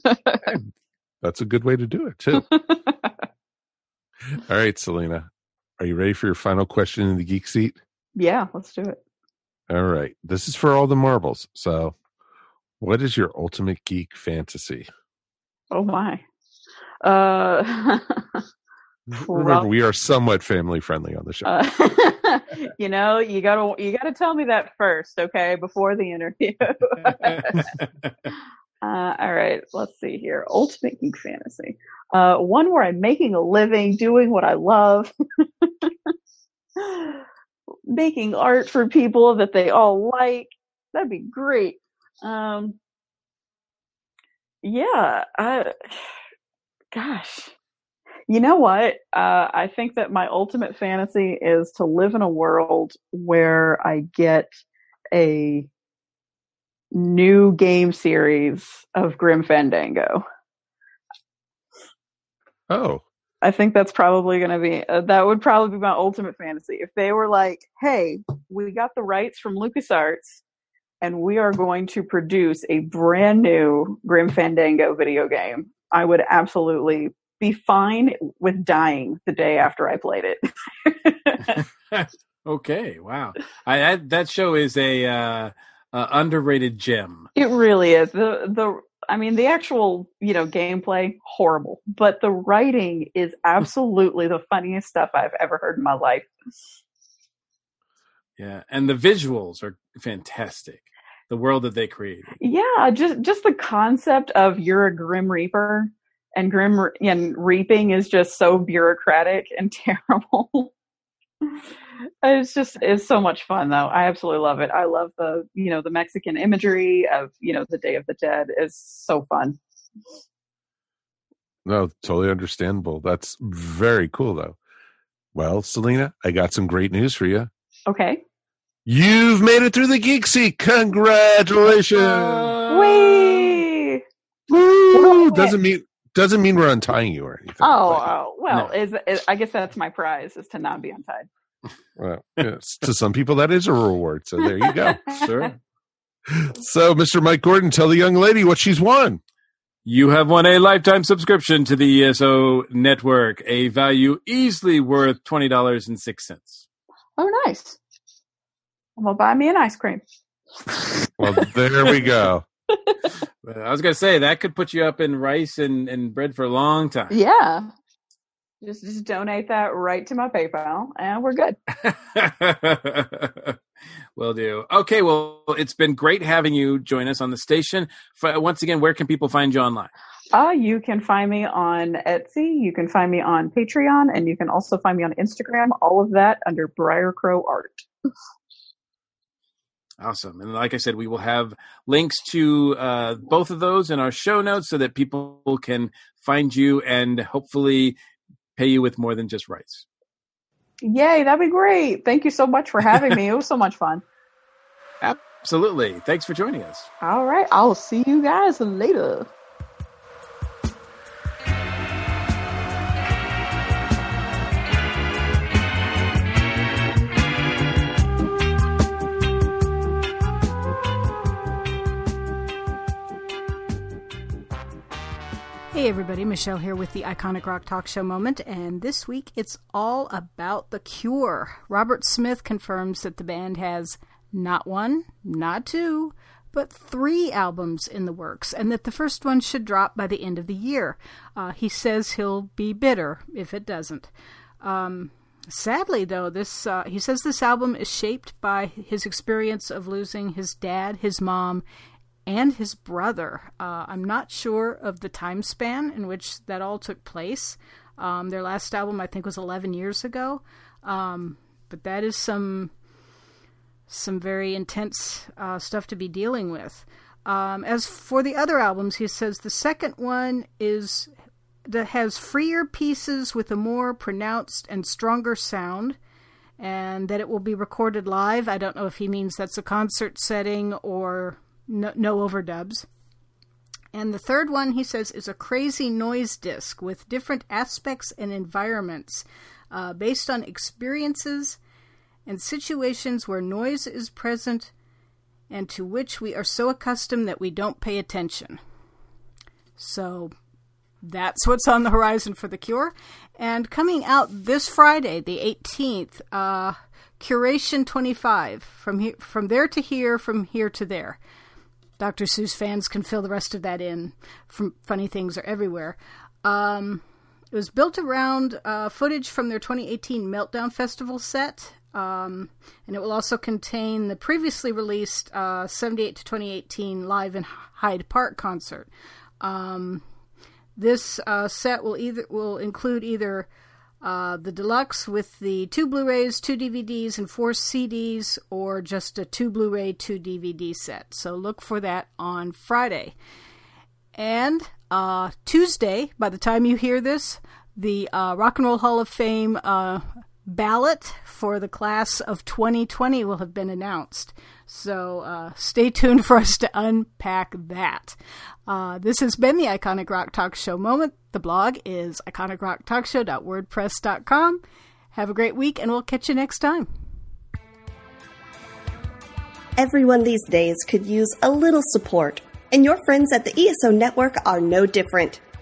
that's a good way to do it too. *laughs* All right, Salena, are you ready for your final question in the geek seat? yeah, let's do it. All right, this is for all the marbles. So, what is your ultimate geek fantasy? Oh my. Uh, *laughs* *laughs* Remember, Well- we are somewhat family friendly on the show. uh, *laughs* you know, you gotta you gotta tell me that first, okay, before the interview. Uh, all right, let's see here. Ultimate geek fantasy. Uh, one where I'm making a living, doing what I love, making art for people that they all like. That'd be great. Um, yeah, I, gosh, you know what? Uh, I think that my ultimate fantasy is to live in a world where I get a new game series of Grim Fandango. oh, I think that's probably going to be uh, that would probably be my ultimate fantasy. If they were like, "Hey, we got the rights from LucasArts and we are going to produce a brand new Grim Fandango video game." I would absolutely be fine with dying the day after I played it. *laughs* okay, wow. I, I that show is a uh, uh, underrated gem. It really is. The the I mean the actual, you know, gameplay horrible, but the writing is *laughs* absolutely the funniest stuff I've ever heard in my life. Yeah, and the visuals are fantastic. The world that they create. Yeah, just just the concept of you're a grim reaper and grim Re- and reaping is just so bureaucratic and *laughs* terrible. it's just it's so much fun though. I absolutely love it. I love the you know the Mexican imagery of you know the Day of the Dead is so fun. No, totally understandable. That's very cool, though. Well, Salena, I got some great news for you. Okay. You've made it through the Geek Seat. Congratulations! Uh, Whee! Woo! Doesn't mean doesn't mean we're untying you or anything. Oh, but, oh well, No. is, is I guess that's my prize is to not be untied. well, yes, to some people that is a reward. So there you go. *laughs* Sure. So, Mr. Mike Gordon, tell the young lady what she's won. You have won a lifetime subscription to the ESO network, a value easily worth $20.06. Oh, nice. Well, buy me an ice cream. Well, there we go. *laughs* I was going to say, that could put you up in rice and, and bread for a long time. Yeah. Just just donate that right to my PayPal, and we're good. *laughs* Will do. Okay, well, it's been great having you join us on the station. Once again, where can people find you online? Uh, you can find me on Etsy. You can find me on Patreon, and you can also find me on Instagram. All of that under Briar Crow Art. *laughs* Awesome. And like I said, we will have links to uh, both of those in our show notes so that people can find you and hopefully pay you with more than just rights. Yay, that'd be great. Thank you so much for having me. It was so much fun. *laughs* Absolutely. Thanks for joining us. All right, I'll see you guys later. Hey everybody, Michelle here with the Iconic Rock Talk Show moment, and this week it's all about The Cure. Robert Smith confirms that the band has not one, not two, but three albums in the works, and that the first one should drop by the end of the year. Uh, he says he'll be bitter if it doesn't. Um, sadly, though, this uh, he says this album is shaped by his experience of losing his dad, his mom, and his brother. Uh, I'm not sure of the time span in which that all took place. Um, their last album, I think, was 11 years ago. Um, but that is some some very intense uh, stuff to be dealing with. Um, as for the other albums, he says the second one is that has freer pieces with a more pronounced and stronger sound and that it will be recorded live. I don't know if he means that's a concert setting or no, no overdubs. And the third one, he says, is a crazy noise disc with different aspects and environments uh, based on experiences and situations where noise is present and to which we are so accustomed that we don't pay attention. So that's what's on the horizon for The Cure. And coming out this Friday, the 18th, uh, Curation 25, from, here, from there to here, from here to there. Dr. Seuss fans can fill the rest of that in. From Funny Things Are Everywhere. Um, it was built around uh, footage from their 2018 Meltdown Festival set, um, and it will also contain the previously released uh, 78 to 2018 Live in Hyde Park concert. Um, this uh, set will either will include either uh, the deluxe with the two Blu-rays, two DVDs, and four CDs, or just a two Blu-ray, two DVD set. So look for that on Friday. And uh, Tuesday, by the time you hear this, the uh, Rock and Roll Hall of Fame uh, ballot for the class of 2020 will have been announced. So uh, stay tuned for us to unpack that. Uh, this has been the Iconic Rock Talk Show moment. The blog is iconicrocktalkshow.wordpress.com. Have a great week, and we'll catch you next time. Everyone these days could use a little support, and your friends at the ESO Network are no different.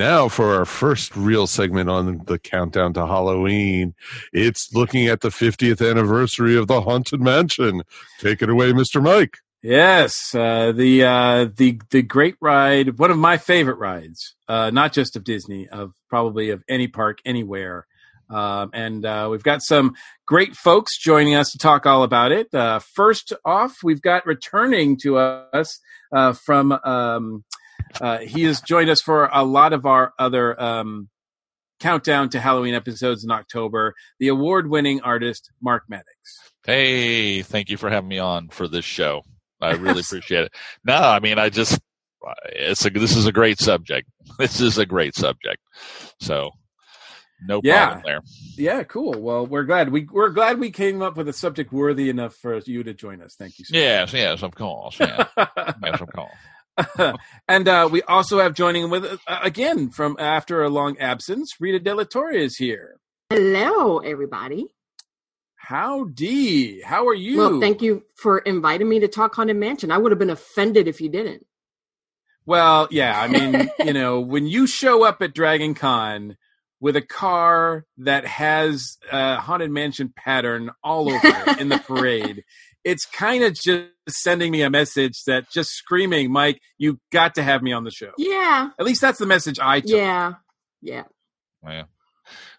Now for our first real segment on the countdown to Halloween. It's looking at the 50th anniversary of the Haunted Mansion. Take it away, Mr. Mike. Yes, uh, the uh, the the great ride, one of my favorite rides, uh, not just of Disney, of probably of any park anywhere. Um, and uh, we've got some great folks joining us to talk all about it. Uh, first off, we've got returning to us uh, from um, he has joined us for a lot of our other um, countdown to Halloween episodes in October. The award-winning artist Mark Maddox. Hey, thank you for having me on for this show. I really appreciate it. No, I mean, I just, it's a, this is a great subject. *laughs* This is a great subject. So no Yeah. problem there. Yeah, cool. Well, we're glad we we're glad we came up with a subject worthy enough for you to join us. Thank you. So Yes, yes, of course. Yeah. yes, of course. *laughs* *laughs* and uh, we also have joining with uh, again from after a long absence, Rita De La Torre is here. Hello, everybody. Howdy. How are you? Well, thank you for inviting me to talk Haunted Mansion. I would have been offended if you didn't. Well, yeah, I mean, *laughs* you know, when you show up at Dragon Con with a car that has a haunted mansion pattern all over it in the *laughs* parade, it's kind of just sending me a message that just screaming, Mike, you got to have me on the show. Yeah. At least that's the message I took. Yeah. Yeah. Yeah.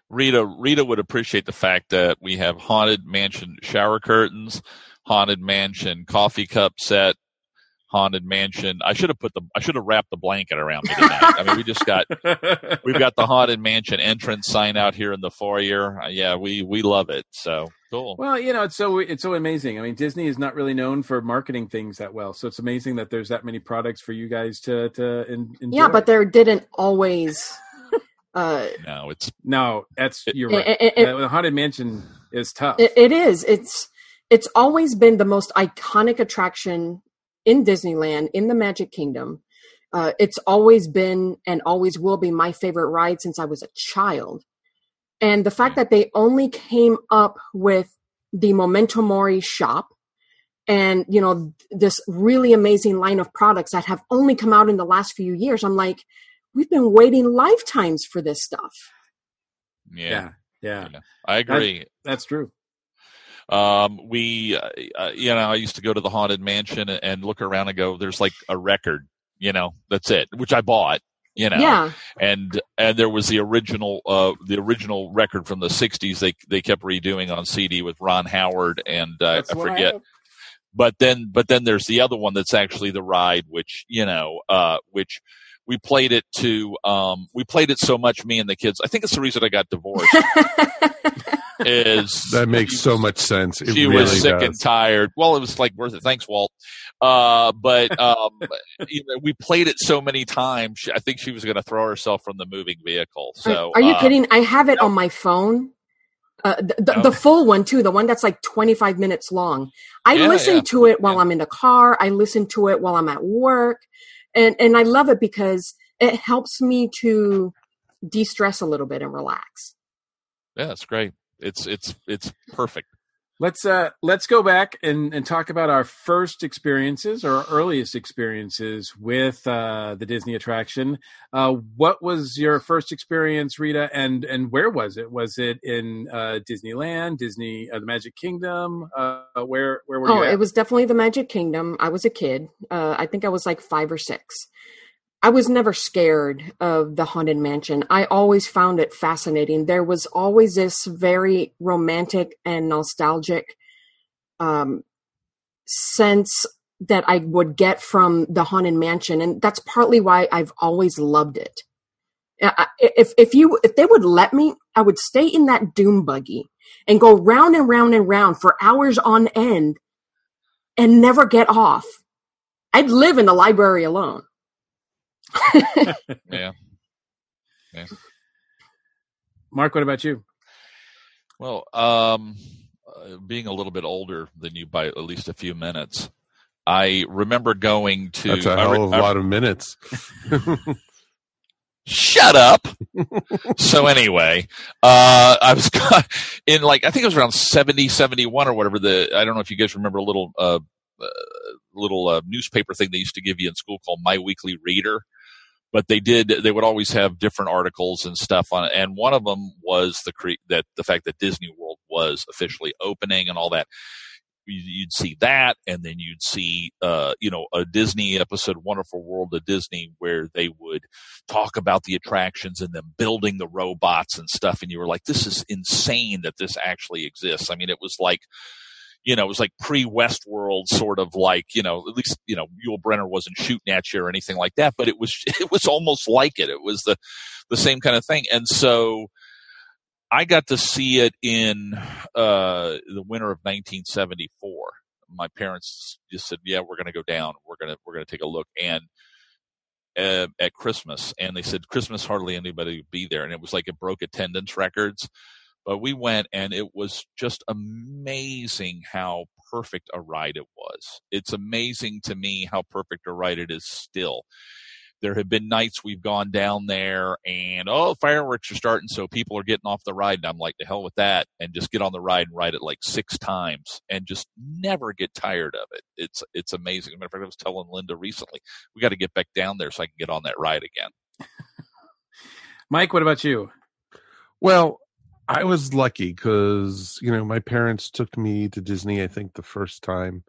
Rita Rita would appreciate the fact that we have haunted mansion shower curtains, haunted mansion coffee cup set, haunted mansion. I should have put the I should have wrapped the blanket around me tonight. I mean, we just got we've got the haunted mansion entrance sign out here in the foyer. Uh, yeah, we we love it. So cool. Well, you know, it's so it's so amazing. I mean, Disney is not really known for marketing things that well, so it's amazing that there's that many products for you guys to to en- enjoy. Yeah, but there didn't always. Uh, no, it's no. That's you're right. It- it- it- the haunted mansion is tough. It, it is. It's it's always been the most iconic attraction in Disneyland in the Magic Kingdom. Uh, it's always been and always will be my favorite ride since I was a child. And the fact that they only came up with the Memento Mori shop and you know this really amazing line of products that have only come out in the last few years, I'm like, we've been waiting lifetimes for this stuff. Yeah, yeah, I agree. that's true. Um, we, uh, uh, you know, I used to go to the haunted mansion and, and look around and go, "There's like a record, you know, that's it," which I bought, you know, Yeah. and and there was the original, uh, the original record from the '60s. They they kept redoing on CD with Ron Howard and uh, I what I forget. but then, but then there's the other one that's actually the ride, which you know, uh, which we played it to, um, we played it so much, me and the kids. I think it's the reason I got divorced. *laughs* is That makes so much sense. It she really was sick does. and tired. Well, it was like worth it. Thanks, Walt. Uh, but *laughs* um, you know, we played it so many times. she- I think she was going to throw herself from the moving vehicle. So, are you uh, kidding? I have it on my phone. Uh, the, the, the full one too, the one that's like 25 minutes long. I Yeah, listen yeah. to it while I'm in the car. I listen to it while I'm at work. And, and I love it because it helps me to de-stress a little bit and relax. Yeah, it's great. It's it's it's perfect. Let's uh let's go back and, and talk about our first experiences or our earliest experiences with uh the Disney attraction. Uh what was your first experience, Rita, and and where was it? Was it in uh Disneyland, Disney uh, the Magic Kingdom? Uh where where were Oh, you at? it was definitely the Magic Kingdom. I was a kid. Uh, I think I was like five or six. I was never scared of the Haunted Mansion. I always found it fascinating. There was always this very romantic and nostalgic um, sense that I would get from the Haunted Mansion, and that's partly why I've always loved it. If if you if they would let me, I would stay in that doom buggy and go round and round and round for hours on end and never get off. I'd live in the library alone. *laughs* Yeah. Yeah. Mark, what about you? Well, um, uh, being a little bit older than you by at least a few minutes, I remember going to. That's a I hell re- of a I- lot of minutes. *laughs* shut up. so anyway, uh, I was *laughs* in like, I think it was around 70, 71 or whatever the, I don't know if you guys remember a little, uh, uh, little uh, newspaper thing they used to give you in school called My Weekly Reader. But they did. They would always have different articles and stuff on it, and one of them was the cre- that the fact that Disney World was officially opening and all that you'd see that and then you'd see uh, you know a disney episode wonderful world of disney where they would talk about the attractions and them building the robots and stuff and you were like this is insane that this actually exists i mean it was like you know, it was like pre Westworld sort of like, you know, at least, you know, Yul Brynner wasn't shooting at you or anything like that, but it was, *laughs* it was almost like it. It was the, the same kind of thing. And so, I got to see it in uh, the winter of 1974. My parents just said, "Yeah, we're going to go down. We're going to we're going to take a look." And uh, at Christmas, and they said Christmas hardly anybody would be there, and it was like it broke attendance records. But we went, and it was just amazing how perfect a ride it was. It's amazing to me how perfect a ride it is still. There have been nights we've gone down there and oh fireworks are starting so people are getting off the ride and i'm like the hell with that and just get on the ride and ride it like six times and just never get tired of it. It's it's amazing. Matter of fact i was telling linda recently we got to get back down there so i can get on that ride again. *laughs* Mike what about you? Well i was lucky because you know my parents took me to disney i think the first time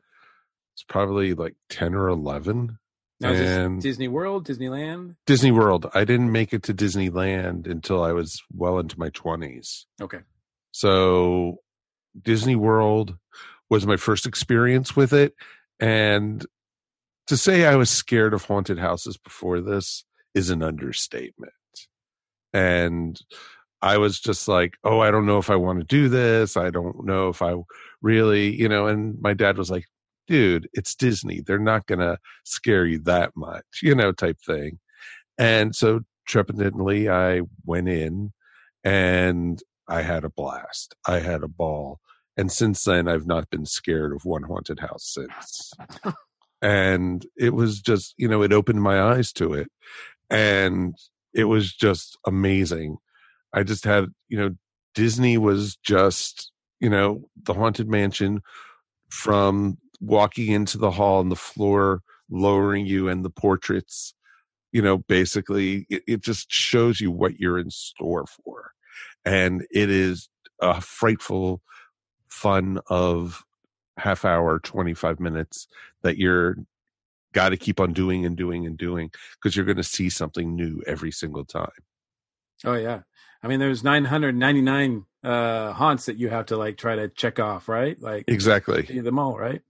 it's probably like 10 or 11 now, and Disney World, Disneyland? Disney World. I didn't make it to Disneyland until I was well into my 20s. Okay. So Disney World was my first experience with it. And to say I was scared of haunted houses before this is an understatement. And I was just like, oh, I don't know if I want to do this. I don't know if I really, you know, and my dad was like, dude, it's Disney. They're not going to scare you that much, you know, type thing. And so trepidantly, I went in and I had a blast. I had a ball. And since then, I've not been scared of one haunted house since. and it was just, you know, it opened my eyes to it. And it was just amazing. I just had, you know, Disney was just, you know, the Haunted Mansion from walking into the hall and the floor lowering you and the portraits you know basically it, it, just shows you what you're in store for. And it is a frightful fun of half hour 25 minutes that you're got to keep on doing and doing and doing because you're going to see something new every single time. Oh yeah i mean there's 999 uh haunts that you have to like try to check off right like exactly them all right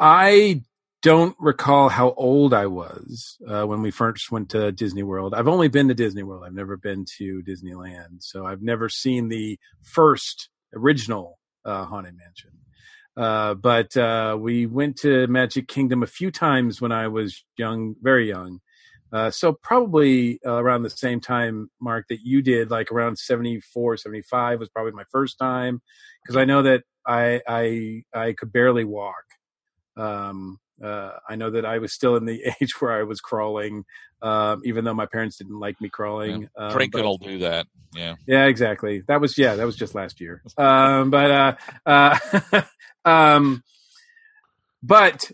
I don't recall how old I was uh, when we first went to Disney World. I've only been to Disney World. I've never been to Disneyland, so I've never seen the first original uh, Haunted Mansion. Uh, but uh, we went to Magic Kingdom a few times when I was young, very young. Uh, so probably around the same time, Mark, that you did, like around 74, 75 was probably my first time. Cause I know that I, I, I could barely walk. Um, uh, I know that I was still in the *laughs* age where I was crawling, um, even though my parents didn't like me crawling. Yeah. Um, Franklin will do that. Yeah. Yeah, exactly. That was yeah, that was just last year. Um, but uh, uh, *laughs* um, but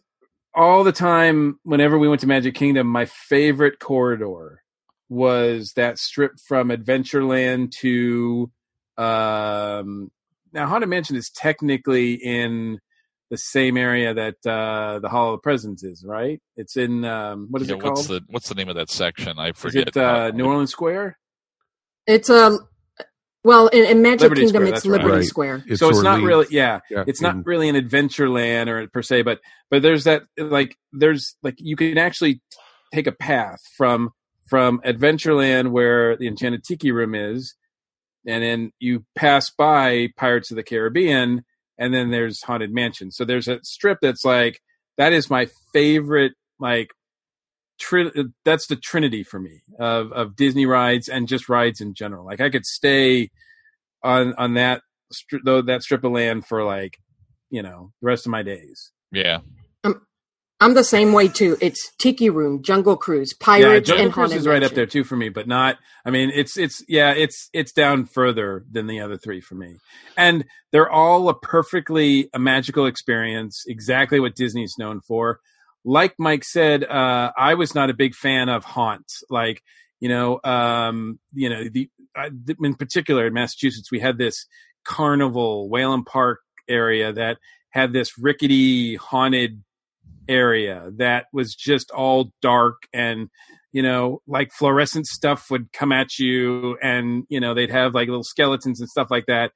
all the time, whenever we went to Magic Kingdom, my favorite corridor was that strip from Adventureland to um, now Haunted Mansion is technically in the same area that uh, the Hall of Presidents is, right? It's in um, what is yeah, it what's called? The, what's the name of that section? I forget. Is it uh, New Orleans Square? It's a um, well in, in Magic Liberty Kingdom, Square, it's Liberty right. Square. It's so it's not really, yeah, yeah it's not mm-hmm. really an Adventureland or per se, but but there's that like there's like you can actually take a path from from Adventureland where the Enchanted Tiki Room is, and then you pass by Pirates of the Caribbean and then there's Haunted Mansion. So there's a strip that's like that is my favorite like tri- that's the trinity for me of of Disney rides and just rides in general. Like I could stay on on that though that strip of land for like you know the rest of my days. Yeah. Um, I'm the same way too. It's Tiki Room, Jungle Cruise, Yeah, Pirates, Jungle and Cruise Haunted is right up there too for me, but not. I mean, it's it's yeah, it's it's down further than the other three for me, and they're all a perfectly a magical experience, exactly what Disney's known for. Like Mike said, uh, I was not a big fan of haunts. Like you know, um, you know, the uh, in particular in Massachusetts, we had this carnival, Whalom Park area that had this rickety haunted area that was just all dark and you know like fluorescent stuff would come at you and you know they'd have like little skeletons and stuff like that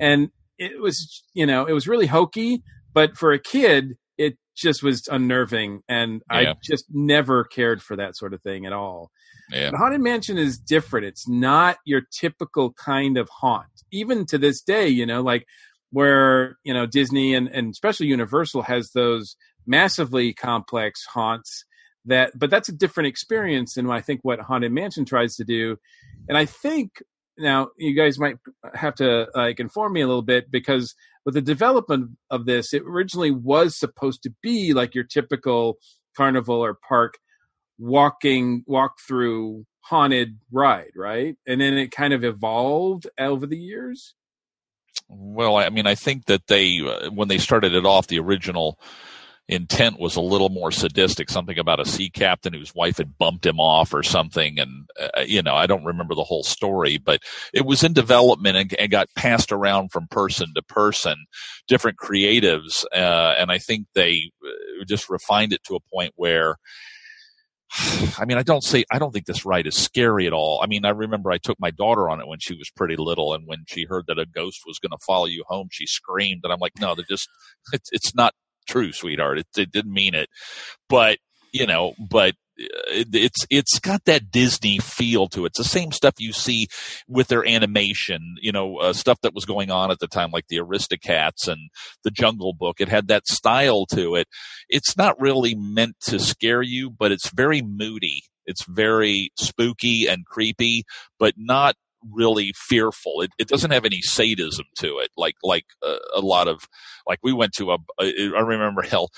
and it was you know it was really hokey but for a kid just was unnerving and Yeah. i just never cared for that sort of thing at all Yeah. but haunted mansion is different it's not your typical kind of haunt even to this day you know like where you know disney and, and especially universal has those massively complex haunts that but that's a different experience than i think what haunted mansion tries to do and i think now you guys might have to like inform me a little bit because with the development of this it originally was supposed to be like your typical carnival or park walking walk through haunted ride right? And then it kind of evolved over the years? Well, I mean, I think that they, uh, when they started it off, the original intent was a little more sadistic, something about a sea captain whose wife had bumped him off or something. And, uh, you know, I don't remember the whole story, but it was in development and, and got passed around from person to person, different creatives. Uh, and I think they uh, just refined it to a point where, *sighs* I mean, I don't say, I don't think this ride is scary at all. I mean, I remember I took my daughter on it when she was pretty little, and when she heard that a ghost was going to follow you home, she screamed. And I'm like, no, they're just, *laughs* it's, it's not true, sweetheart. It, it didn't mean it. But, you know, but uh, it, it's, it's got that Disney feel to it. It's the same stuff you see with their animation, you know, uh, stuff that was going on at the time, like the Aristocats and the Jungle Book. It had that style to it. It's not really meant to scare you, but it's very moody. It's very spooky and creepy, but not really fearful. It, it doesn't have any sadism to it, like like uh, a lot of like we went to a. I remember *laughs* hell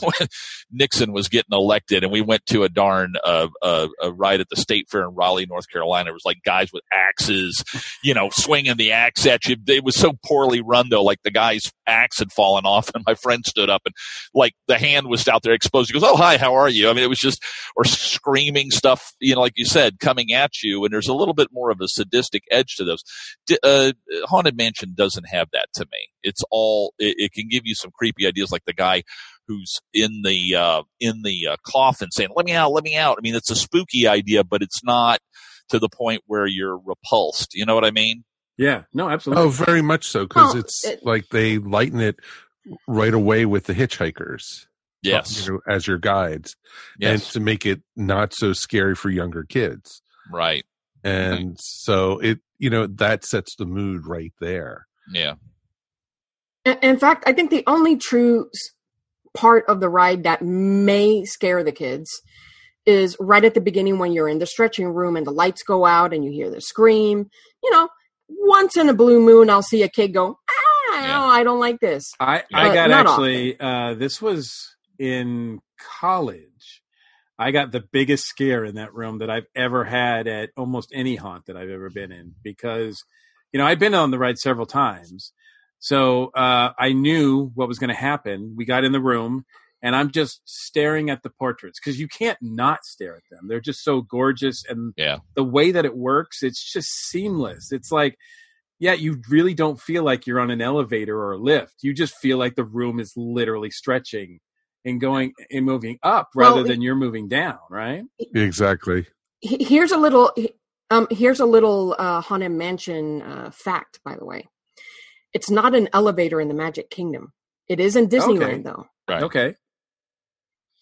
when Nixon was getting elected, and we went to a darn uh, uh, a ride at the State Fair in Raleigh, North Carolina. It was like guys with axes, you know, swinging the axe at you. It was so poorly run though, like the guy's axe had fallen off, and my friend stood up and like the hand was out there exposed. He goes, "Oh hi, how are you?" I mean, it was just or screaming stuff, you know, like you said, coming at you, and there's a little bit more of a sadistic edge to those. D- Uh, Haunted Mansion doesn't have that to me. It's all it, it can give you some creepy ideas, like the guy who's in the uh, in the uh, coffin saying, "Let me out, let me out." I mean, it's a spooky idea, but it's not to the point where you're repulsed. You know what I mean? Yeah, no, absolutely. Oh, very much so because Well, it's it- like they lighten it right away with the hitchhikers. Yes. you know, as your guides, and Yes. to make it not so scary for younger kids. Right. And so it, you know, that sets the mood right there. Yeah. In in fact, I think the only true part of the ride that may scare the kids is right at the beginning when you're in the stretching room and the lights go out and you hear the scream. You know, once in a blue moon, I'll see a kid go, ah, no, I don't like this. I, I But got actually uh, this was in college. I got the biggest scare in that room that I've ever had at almost any haunt that I've ever been in because you know I've been on the ride several times, so uh, I knew what was going to happen. We got in the room and I'm just staring at the portraits because you can't not stare at them. They're just so gorgeous and Yeah. the way that it works, it's just seamless. It's like yeah, you really don't feel like you're on an elevator or a lift. You just feel like the room is literally stretching and going and moving up Well, rather than you're moving down, right? Exactly. Here's a little, um, here's a little uh, haunted mansion uh, fact, by the way. It's not an elevator in the Magic Kingdom. It is in Disneyland, Okay. though. Right. Okay.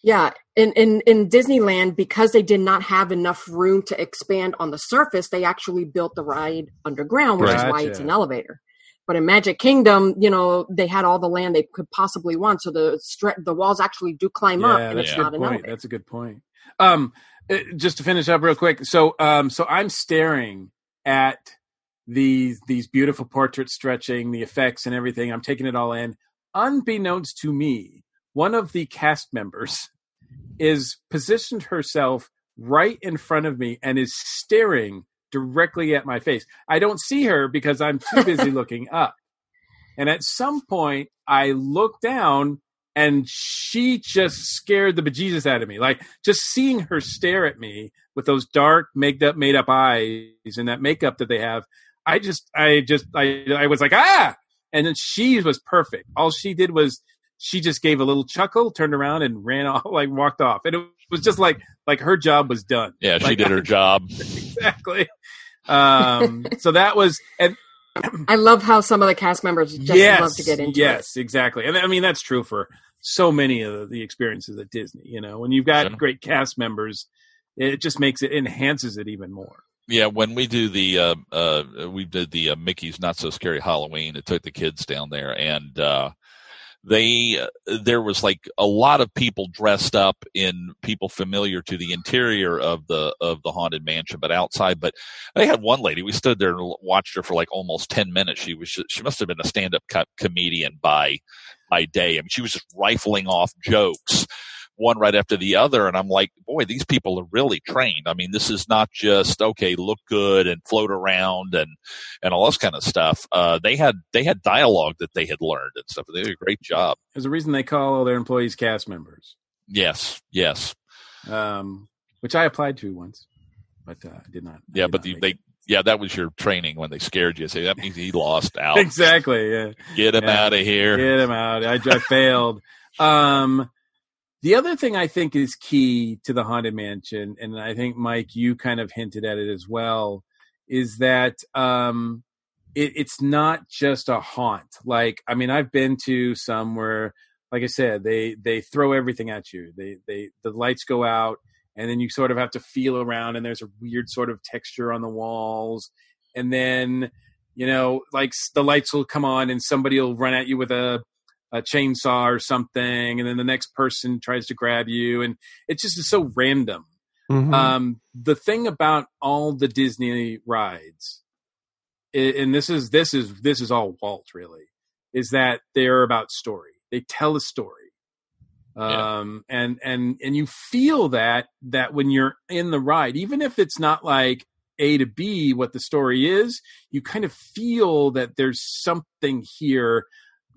Yeah, in, in in Disneyland, because they did not have enough room to expand on the surface, they actually built the ride underground, which is why it's an elevator. But in Magic Kingdom, you know, they had all the land they could possibly want, so the stre- the walls actually do climb up, Yeah, and that's it's a not good point. That's a good point. Um, uh, just to finish up real quick. So, um, so I'm staring at these these beautiful portraits stretching, the effects and everything. I'm taking it all in. Unbeknownst to me, one of the cast members is positioned herself right in front of me and is staring directly at my face. I don't see her because I'm too busy *laughs* looking up. And at some point, I look down and she just scared the bejesus out of me. Like just seeing her stare at me with those dark, made up, made up eyes and that makeup that they have. I just, I just, I, I was like, ah! And then she was perfect. All she did was she just gave a little chuckle, turned around and ran *laughs* off, like walked off. And it was just like, like her job was done. Yeah, she did her job. *laughs* exactly. Um, so that was, and I love how some of the cast members just yes, love to get into yes, exactly. And I mean, that's true for so many of the experiences at Disney, you know, when you've got great cast members, it just makes it enhances it even more. Yeah, when we do the uh, uh, we did the uh, Mickey's Not So Scary Halloween, it took the kids down there, and uh, they uh, there was like a lot of people dressed up in people familiar to the interior of the of the haunted mansion, but outside. But they had one lady. We stood there and watched her for like almost ten minutes. She was she must have been a stand up co- comedian by by day. I mean, she was just rifling off jokes one right after the other. And I'm like, boy, these people are really trained. I mean, this is not just, okay, look good and float around and, and all this kind of stuff. Uh, they had, they had dialogue that they had learned and stuff. They did a great job. There's a reason they call all their employees cast members, Yes. Yes. um, which I applied to once, but uh, I did not. Yeah. But the, they, yeah, that was your training when they scared you. Say that means he lost *laughs* out. Exactly. Yeah. Get him Yeah. out of here. Get him out. I, I failed. Um, the other thing I think is key to the Haunted Mansion, and I think Mike, you kind of hinted at it as well, is that um, it, it's not just a haunt. Like, I mean, I've been to some where, like I said, they they throw everything at you. They they the lights go out, and then you sort of have to feel around, and there's a weird sort of texture on the walls, and then you know, like the lights will come on, and somebody will run at you with a a chainsaw or something, and then the next person tries to grab you, and it just is so random. Mhm. Um, the thing about all the Disney rides, and this is this is this is all Walt really, is that they're about story. They tell a story, um, and and and you feel that that when you're in the ride, even if it's not like A to B, what the story is, you kind of feel that there's something here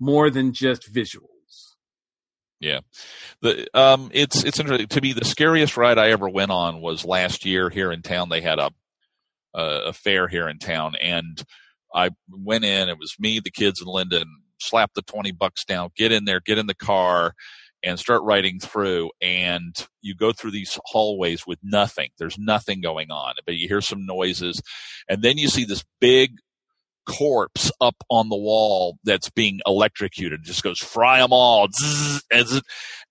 more than just visuals. Yeah, the um, it's it's interesting to me. The scariest ride I ever went on was last year here in town. They had a a, a fair here in town, and I went in. It was me, the kids, and Linda. And slapped the twenty bucks down. Get in there, get in the car, and start riding through. And you go through these hallways with nothing. There's nothing going on, but you hear some noises, and then you see this big corpse up on the wall that's being electrocuted. It just goes fry them all,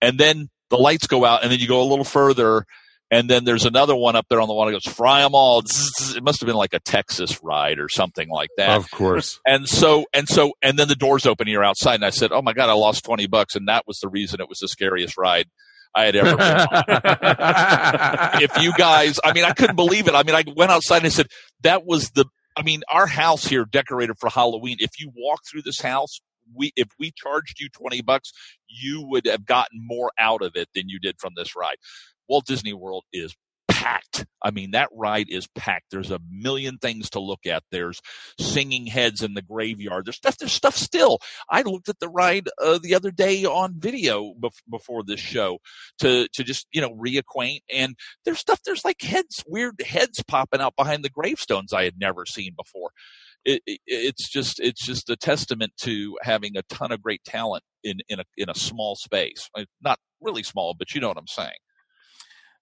and then the lights go out, and then you go a little further, and then there's another one up there on the wall that goes fry them all. It must have been like a Texas ride or something like that. Of course. And so, and so, and then the doors open you're outside. And I said, Oh my God, I lost 20 bucks. And that was the reason it was the scariest ride I had ever been on. *laughs* if you guys, I mean, I couldn't believe it. I mean, I went outside and I said, that was the, I mean, our house here decorated for Halloween. If you walk through this house, we, if we charged you 20 bucks, you would have gotten more out of it than you did from this ride. Walt Disney World is packed. I mean, that ride is packed. There's a million things to look at. There's singing heads in the graveyard. There's stuff. There's stuff still. I looked at the ride uh, the other day on video bef- before this show to to just you know reacquaint. And there's stuff. There's like heads, weird heads popping out behind the gravestones I had never seen before. It, it, it's just it's just a testament to having a ton of great talent in in a in a small space. Uh, Not really small, but you know what I'm saying.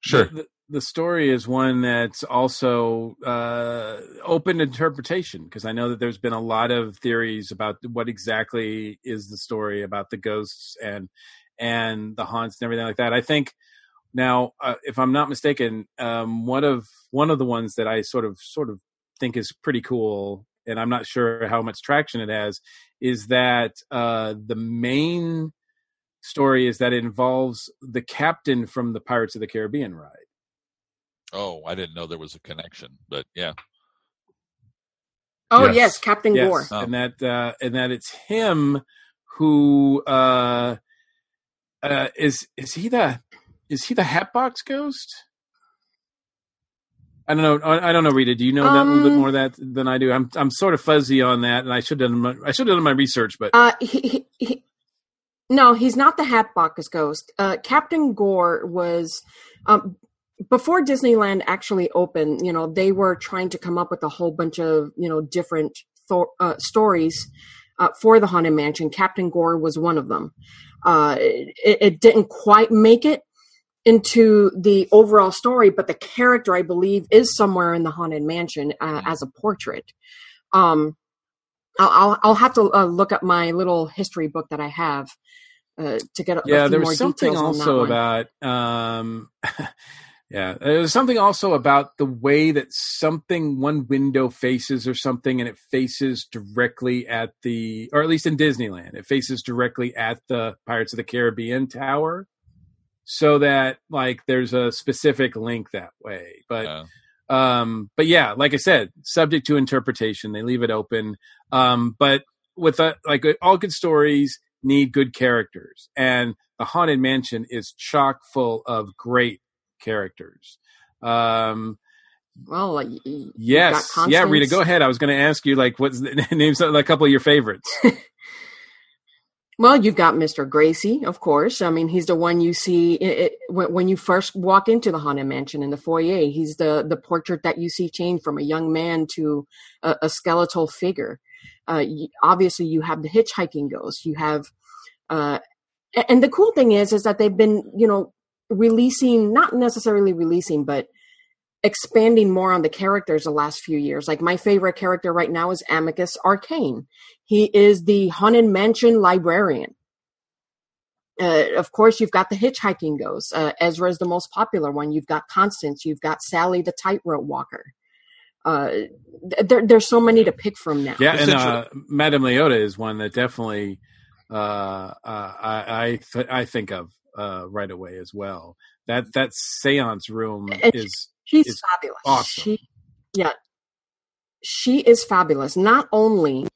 Sure. The, the story is one that's also uh, open interpretation because I know that there's been a lot of theories about what exactly is the story about the ghosts and and the haunts and everything like that. I think now, uh, if I'm not mistaken, um, one of one of the ones that I sort of sort of think is pretty cool, and I'm not sure how much traction it has, is that uh, the main story is that it involves the captain from the Pirates of the Caribbean ride. Oh, I didn't know there was a connection, but yeah. Oh yes, Captain Yes, Gore. and that uh, and that it's him who uh, uh, is is he the is he the Hatbox Ghost? I don't know. I don't know, Rita. Do you know that a little bit Um, more of that than I do? I'm I'm sort of fuzzy on that, and I should have done my, I should have done my research, but Uh, he, he, he, no, he's not the Hatbox Ghost. Uh, Captain Gore was um, before Disneyland actually opened. You know, they were trying to come up with a whole bunch of you know different thor- uh, stories uh, for the Haunted Mansion. Captain Gore was one of them. Uh, it, it didn't quite make it into the overall story, but the character, I believe, is somewhere in the Haunted Mansion uh, as a portrait. Um, I'll, I'll, I'll have to uh, look up my little history book that I have uh, to get a, a yeah, few there more was something details on that also about um, *laughs* yeah, there was something also about the way that something one window faces or something, and it faces directly at the, or at least in Disneyland, it faces directly at the Pirates of the Caribbean tower, so that like there's a specific link that way, but. Um, but yeah, like I said, subject to interpretation. They leave it open. Um, but with a, like all good stories need good characters, and the Haunted Mansion is chock full of great characters. Um, well, like, y- y- you've yes, yeah, Rita, go ahead. I was going to ask you like what's the *laughs* names of a couple of your favorites. *laughs* Well, you've got Mr. Gracey, of course. I mean, he's the one you see i it, when, you first walk into the Haunted Mansion in the foyer. He's the, the portrait that you see change from a young man to a, a skeletal figure. Uh, y obviously, you have the hitchhiking ghost. You have, uh, and the cool thing is, is that they've been, you know, releasing, not necessarily releasing, but expanding more on the characters the last few years. Like my favorite character right now is Amicus Arcane. He is the Haunted Mansion librarian. Uh, of course, you've got the hitchhiking ghost. Uh, Ezra is the most popular one. You've got Constance. You've got Sally, the tightrope walker. Uh, there, there's so many to pick from now. Yeah, and uh, Madame Leota is one that definitely uh, uh, I I, th- I think of uh, right away as well. That that séance room And is she's is fabulous. awesome. She, yeah, she is fabulous. Not only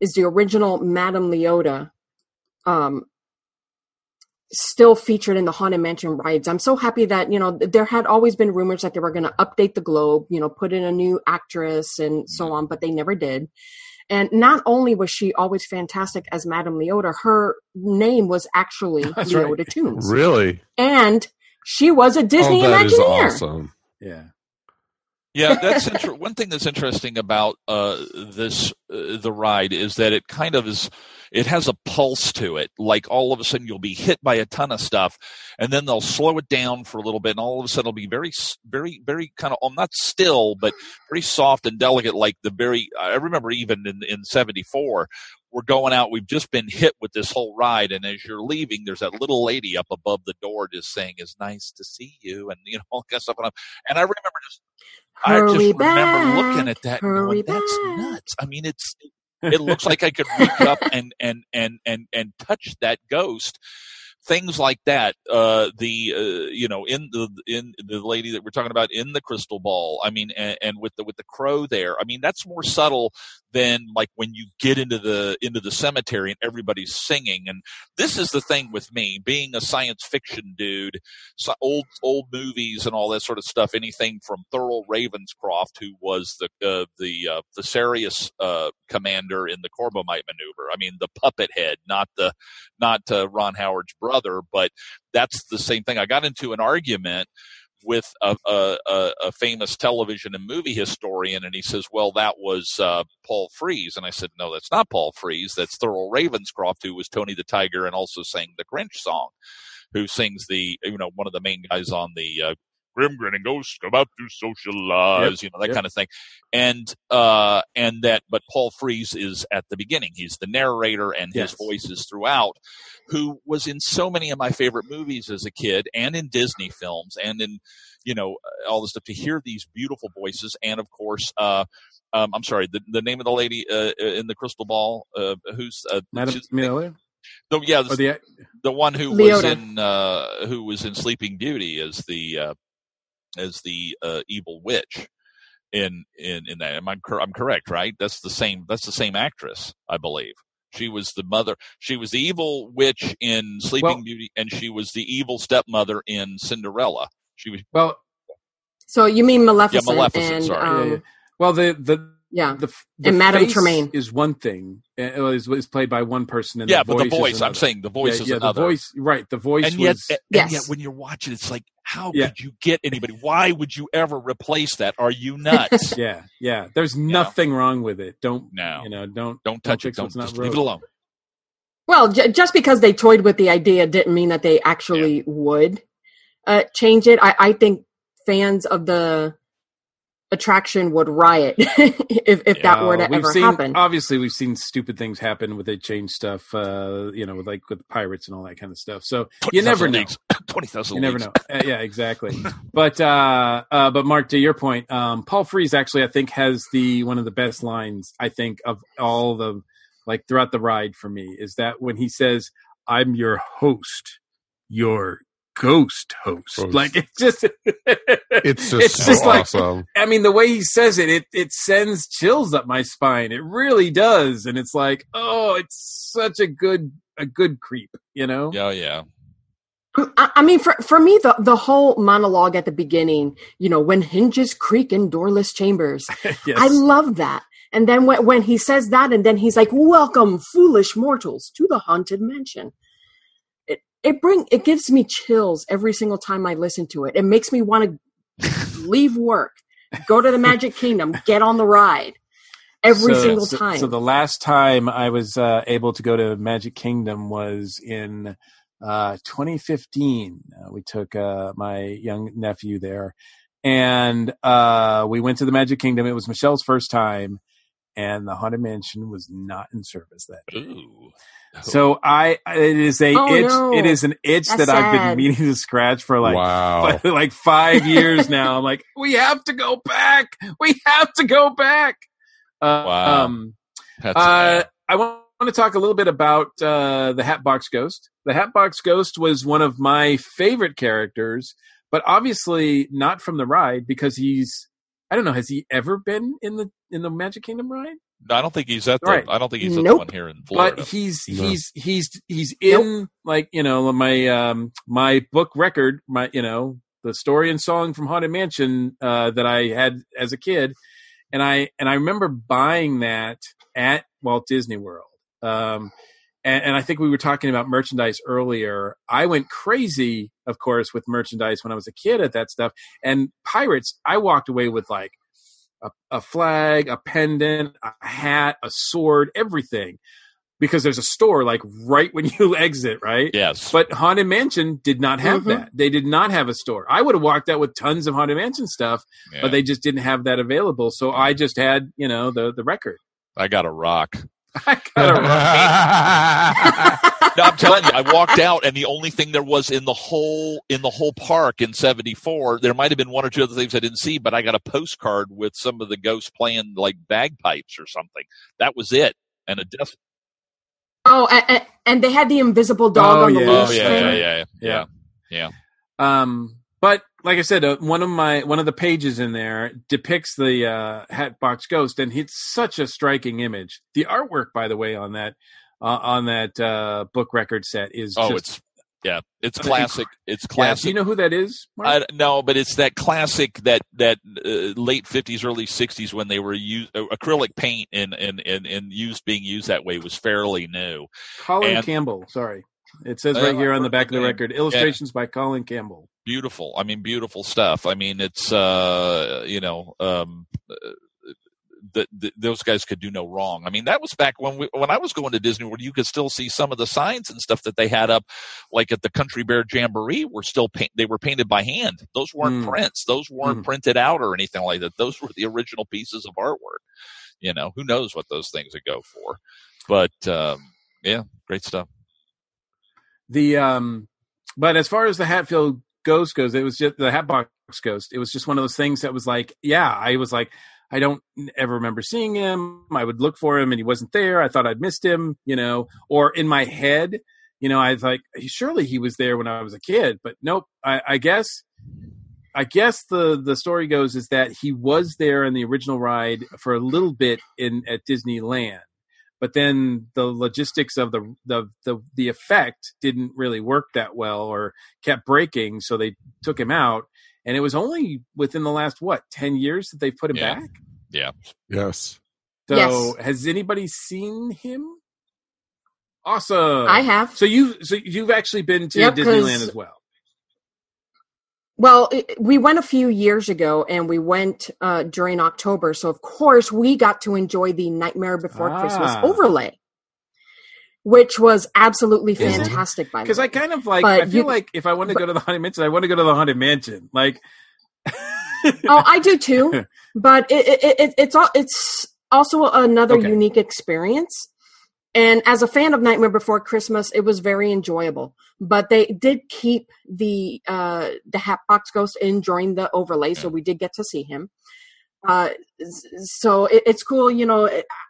is the original Madame Leota um, still featured in the Haunted Mansion rides, I'm so happy that you know there had always been rumors that they were going to update the globe, you know, put in a new actress and so on, but they never did. And not only was she always fantastic as Madame Leota, her name was actually *laughs* That's Leota right. Toombs, Really? and she was a Disney oh, that is Imagineer. awesome. Yeah. Yeah, that's inter- one thing that's interesting about uh, this uh, the ride is that it kind of is it has a pulse to it. Like all of a sudden you'll be hit by a ton of stuff, and then they'll slow it down for a little bit, and all of a sudden it'll be very, very, very kind of not still, but very soft and delicate. Like the very I remember even in in '74 we're going out. We've just been hit with this whole ride, and as you're leaving, there's that little lady up above the door just saying, "It's nice to see you," and you know *laughs* all that stuff. And, I remember just, I just Hurry remember looking at that and going, "That's nuts." I mean, it's it looks like I could reach up and and and and and touch that ghost. Things like that. Uh, the uh, you know in the in the lady that we're talking about in the crystal ball. I mean, and, and with the with the crow there. I mean, that's more subtle than like when you get into the into the cemetery and everybody's singing. And this is the thing with me being a science fiction dude. So old old movies and all that sort of stuff. Anything from Thurl Ravenscroft, who was the uh, the uh, the Sirius uh, commander in the Corbomite maneuver. I mean, the puppet head, not the not uh, Ron Howard's brother, but that's the same thing. I got into an argument with a, a, a, famous television and movie historian, and he says, "Well, that was uh, Paul Frees," and I said, "No, that's not Paul Frees. That's Thurl Ravenscroft, who was Tony the Tiger and also sang the Grinch song, who sings the you know one of the main guys on the uh, Grim Grinning Ghost about to socialize, Yep, you know that yep. kind of thing, and uh, and that, but Paul Frees is at the beginning. He's the narrator, and his Yes. voice is throughout. Who was in so many of my favorite movies as a kid, and in Disney films, and in you know all this stuff. To hear these beautiful voices, and of course, uh, um, I'm sorry, the, the name of the lady uh, in the crystal ball, uh, who's uh, Madam she's- Miller? the, yeah, Or the the one who was in uh, who was in Sleeping Beauty as the uh, as the uh, evil witch in in in that. Am I cor- I'm correct, right? That's the same. That's the same actress, I believe. She was the mother. She was the evil witch in Sleeping Well- Beauty, and she was the evil stepmother in Cinderella. She was Well, So you mean Maleficent, Yeah, Maleficent, and sorry. um, yeah, yeah. well, the the yeah. the, the And Madame face Tremaine. is one thing. Uh, Is, is played by one person, and yeah, the but the voice is voice. I'm saying the voice yeah, is yeah, another. The voice, right? The voice and yet, was. and Yes. yet, when you're watching, it's like, how Yeah. could you get anybody? Why would you ever replace that? Are you *laughs* nuts? *laughs* yeah, yeah. There's nothing wrong with it. Don't No. you know? Don't don't touch it. Don't what's not just leave it alone. Well, j- just because they toyed with the idea didn't mean that they actually would uh, change it. I-, I think fans of the attraction would riot *laughs* if if that were to we've ever seen, happen. Obviously, we've seen stupid things happen with they change stuff. Uh, you know, with like with pirates and all that kind of stuff. So you never 20,000 know. leagues. *laughs* Twenty thousand. You never know. Uh, yeah, exactly. *laughs* but uh, uh, but Mark, to your point, um, Paul Frees actually I think has the one of the best lines I think of all the like throughout the ride for me is that when he says, "I'm your host, your ghost host." Host. Like it's just *laughs* It's just so like awesome. I mean, the way he says it, it it sends chills up my spine. It really does, and it's like, oh, it's such a good a good creep, you know? Yeah, yeah. I, I mean, for for me, the the whole monologue at the beginning, you know, when hinges creak in doorless chambers, *laughs* yes. I love that. And then when when he says that, and then he's like, "Welcome, foolish mortals, to the haunted mansion." It bring it gives me chills every single time I listen to it. It makes me want to *laughs* leave work, go to the Magic Kingdom, get on the ride every So- single time. So the last time I was uh, able to go to Magic Kingdom was in uh, 2015. Uh, we took uh, my young nephew there, and uh, we went to the Magic Kingdom. It was Michelle's first time, and the Haunted Mansion was not in service that day. Ooh. So I, it is a Oh, itch. no. It is an itch That's that I've been sad. meaning to scratch for like wow. *laughs* like five years now. I'm like, we have to go back. We have to go back. Uh, Wow. Um, uh. I want to talk a little bit about uh, the Hatbox Ghost. The Hatbox Ghost was one of my favorite characters, but obviously not from the ride because he's. I don't know. Has he ever been in the in the Magic Kingdom ride? No, I don't think he's at the. Right. I don't think he's at the one here in Florida. but he's No. he's he's he's in like you know my um my book record my you know the story and song from haunted mansion uh that i had as a kid and i and i remember buying that at walt disney world um and, and i think we were talking about merchandise earlier i went crazy of course with merchandise when i was a kid at that stuff and pirates i walked away with like a, a flag, a pendant, a hat, a sword, everything. Because there's a store like right when *laughs* you exit, right? yes, But Haunted Mansion did not have Mhm. that. They did not have a store. I would have walked out with tons of Haunted Mansion stuff, Yeah. but they just didn't have that available. So I just had, you know, the the record. I got a rock. *laughs* I got a *laughs* No, I'm telling you, I walked out, and the only thing there was in the whole in the whole park in '74, there might have been one or two other things I didn't see, but I got a postcard with some of the ghosts playing like bagpipes or something. That was it, and a death. oh, and, and they had the invisible dog Oh, on the yeah. Oh leash yeah, yeah, yeah, yeah, Yeah. yeah. Um, but like I said, uh, one of my one of the pages in there depicts the uh, Hatbox Ghost, and it's such a striking image. The artwork, by the way, on that uh, on that uh, book record set is Oh, just, it's yeah, it's classic. It's yeah. classic. Do you know who that is? Mark? I, no, but it's that classic that that uh, late fifties, early sixties when they were used uh, acrylic paint and and and and used being used that way was fairly new. Colin and- Campbell. Sorry, it says Uh, right here on the back of the record: illustrations by Colin Campbell. Beautiful. I mean, beautiful stuff. I mean, it's uh, you know, um, the, the, those guys could do no wrong. I mean, that was back when we, when I was going to Disney World. You could still see some of the signs and stuff that they had up, like at the Country Bear Jamboree, were still paint. They were painted by hand. Those weren't Mm. prints. Those weren't Mm. printed out or anything like that. Those were the original pieces of artwork. You know, who knows what those things would go for? But um, yeah, great stuff. The um, but as far as the Hatfield Ghost goes, it was just the Hatbox Ghost. It was just one of those things that was like, yeah, I was like, I don't ever remember seeing him. I would look for him and he wasn't there. I thought I'd missed him, you know, or in my head, you know, I was like, surely he was there when I was a kid, but nope. I, I guess, I guess the the story goes is that he was there in the original ride for a little bit in at Disneyland, but then the logistics of the the the the effect didn't really work that well or kept breaking, so they took him out. And it was only within the last what ten years that they put him Yeah. back. Yeah. Yes. So Yes. has anybody seen him? Awesome. I have. So you so you've actually been to Yep, 'cause- Disneyland as well. Well, it, we went a few years ago, and we went uh, during October. So of course, we got to enjoy the Nightmare Before Christmas Ah. overlay, which was absolutely fantastic. By the Because I kind of like But I feel you- like if I want to go to the Haunted Mansion, I want to go to the Haunted Mansion. Like oh, I do *laughs* too. But it, it, it, it's all it's also another Okay. unique experience. And as a fan of Nightmare Before Christmas, it was very enjoyable. But they did keep the uh, the Hatbox Ghost in during the overlay, so we did get to see him. Uh, so it, it's cool, you know.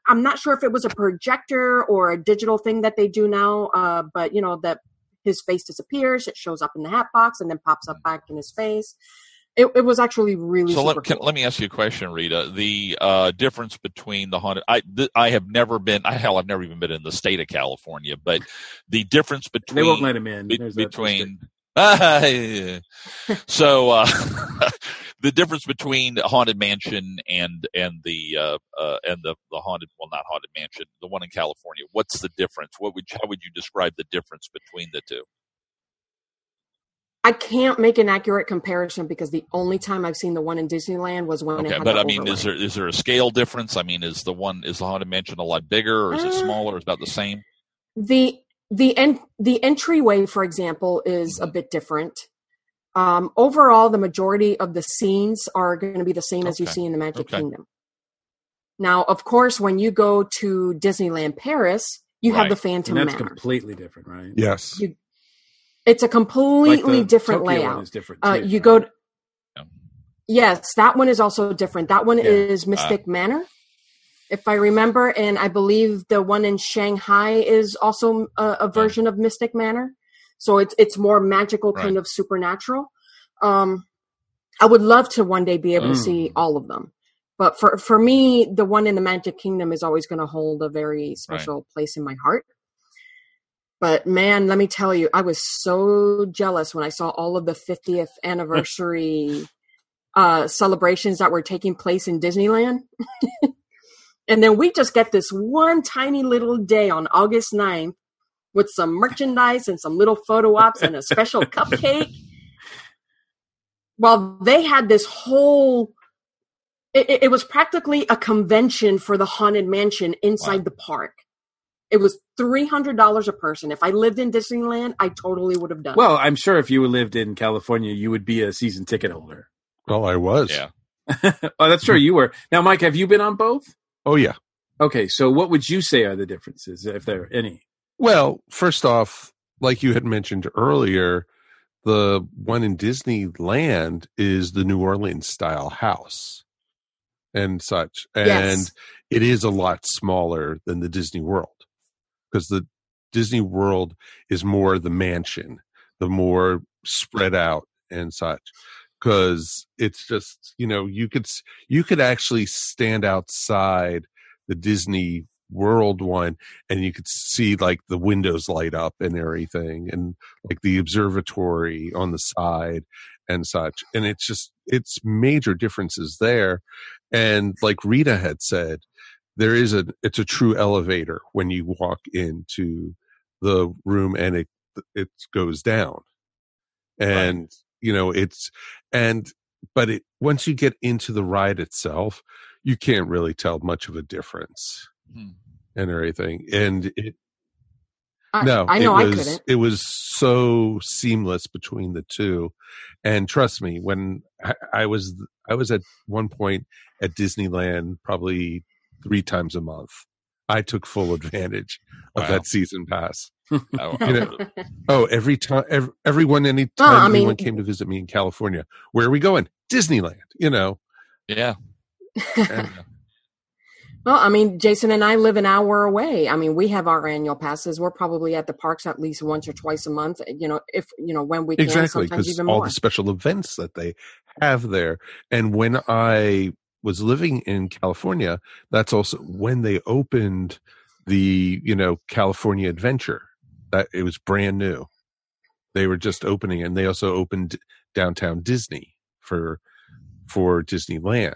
I'm not sure if it was a projector or a digital thing that they do now, uh, but you know that his face disappears, it shows up in the Hatbox, and then pops up back in his face. It, it was actually really So super let, can, let me ask you a question, Rita. The uh, difference between the haunted, I, th- I have never been, I, hell, I've never even been in the state of California, but the difference between, they won't let him in. be- There's that between, *laughs* so, uh, *laughs* the difference between Haunted Mansion and, and the, uh, uh, and the, the haunted, well, not Haunted Mansion, the one in California. What's the difference? What would, how would you describe the difference between the two? I can't make an accurate comparison because the only time I've seen the one in Disneyland was when it Okay, had but the I mean, overlay. is there is there a scale difference? I mean, is the one is the haunted mansion a lot bigger, or is it Uh, smaller, or is it about the same? the the en- the entryway, for example, is a bit different. Um, overall, the majority of the scenes are going to be the same as you see in the Magic Okay. Kingdom. Now, of course, when you go to Disneyland Paris, you have the Phantom and that's Manor. completely different, right? Yes. You- It's a Like completely the different Tokyo layout. One is different. Uh, you right? go. To, Yeah. yes, that one is also different. That one Yeah. is Mystic Manor, if I remember, and I believe the one in Shanghai is also a, a version of Mystic Manor. So it's it's more magical, kind Right. of supernatural. Um, I would love to one day be able to Mm. see all of them, but for for me, the one in the Magic Kingdom is always going to hold a very special place in my heart. But man, let me tell you, I was so jealous when I saw all of the 50th *laughs* anniversary uh, celebrations that were taking place in Disneyland. *laughs* and then we just get this one tiny little day on August 9th with some merchandise and some little photo ops and a special *laughs* cupcake. While they had this whole, it, it- it was practically a convention for the Haunted Mansion inside Wow. the park. It was three hundred dollars a person. If I lived in Disneyland, I totally would have done. it. Well, I'm sure if you lived in California, you would be a season ticket holder. Well, I was. Yeah, *laughs* oh, that's true. You were. Now, Mike, have you been on both? Oh, yeah. Okay, so what would you say are the differences, if there are any? Well, first off, like you had mentioned earlier, the one in Disneyland is the New Orleans style house and such. And Yes. it is a lot smaller than the Disney World because the Disney World is more the mansion, the more spread out and such. Because it's just, you know, you could you could actually stand outside the Disney World one and you could see like the windows light up and everything and like the observatory on the side and such and it's just it's major differences there and like rita had said there is a it's a true elevator when you walk into the room and it it goes down and you know it's and but it once you get into the ride itself you can't really tell much of a difference Hmm. and everything and it I, no I know it I was couldn't. it was so seamless between the two and trust me when I, I was i was at one point at disneyland probably three times a month i took full advantage of Wow. that season pass I- *laughs* oh, You know, oh every time every, everyone anytime Well, I anyone mean- came to visit me in california where are we going disneyland you know yeah. and, *laughs* Well, I mean, Jason and I live an hour away. I mean, we have our annual passes. We're probably at the parks at least once or twice a month. You know, if you know when we can, exactly sometimes because even all more. the special events that they have there and when i was living in california that's also when they opened the you know California Adventure that it was brand new. They were just opening, and they also opened downtown Disney for for Disneyland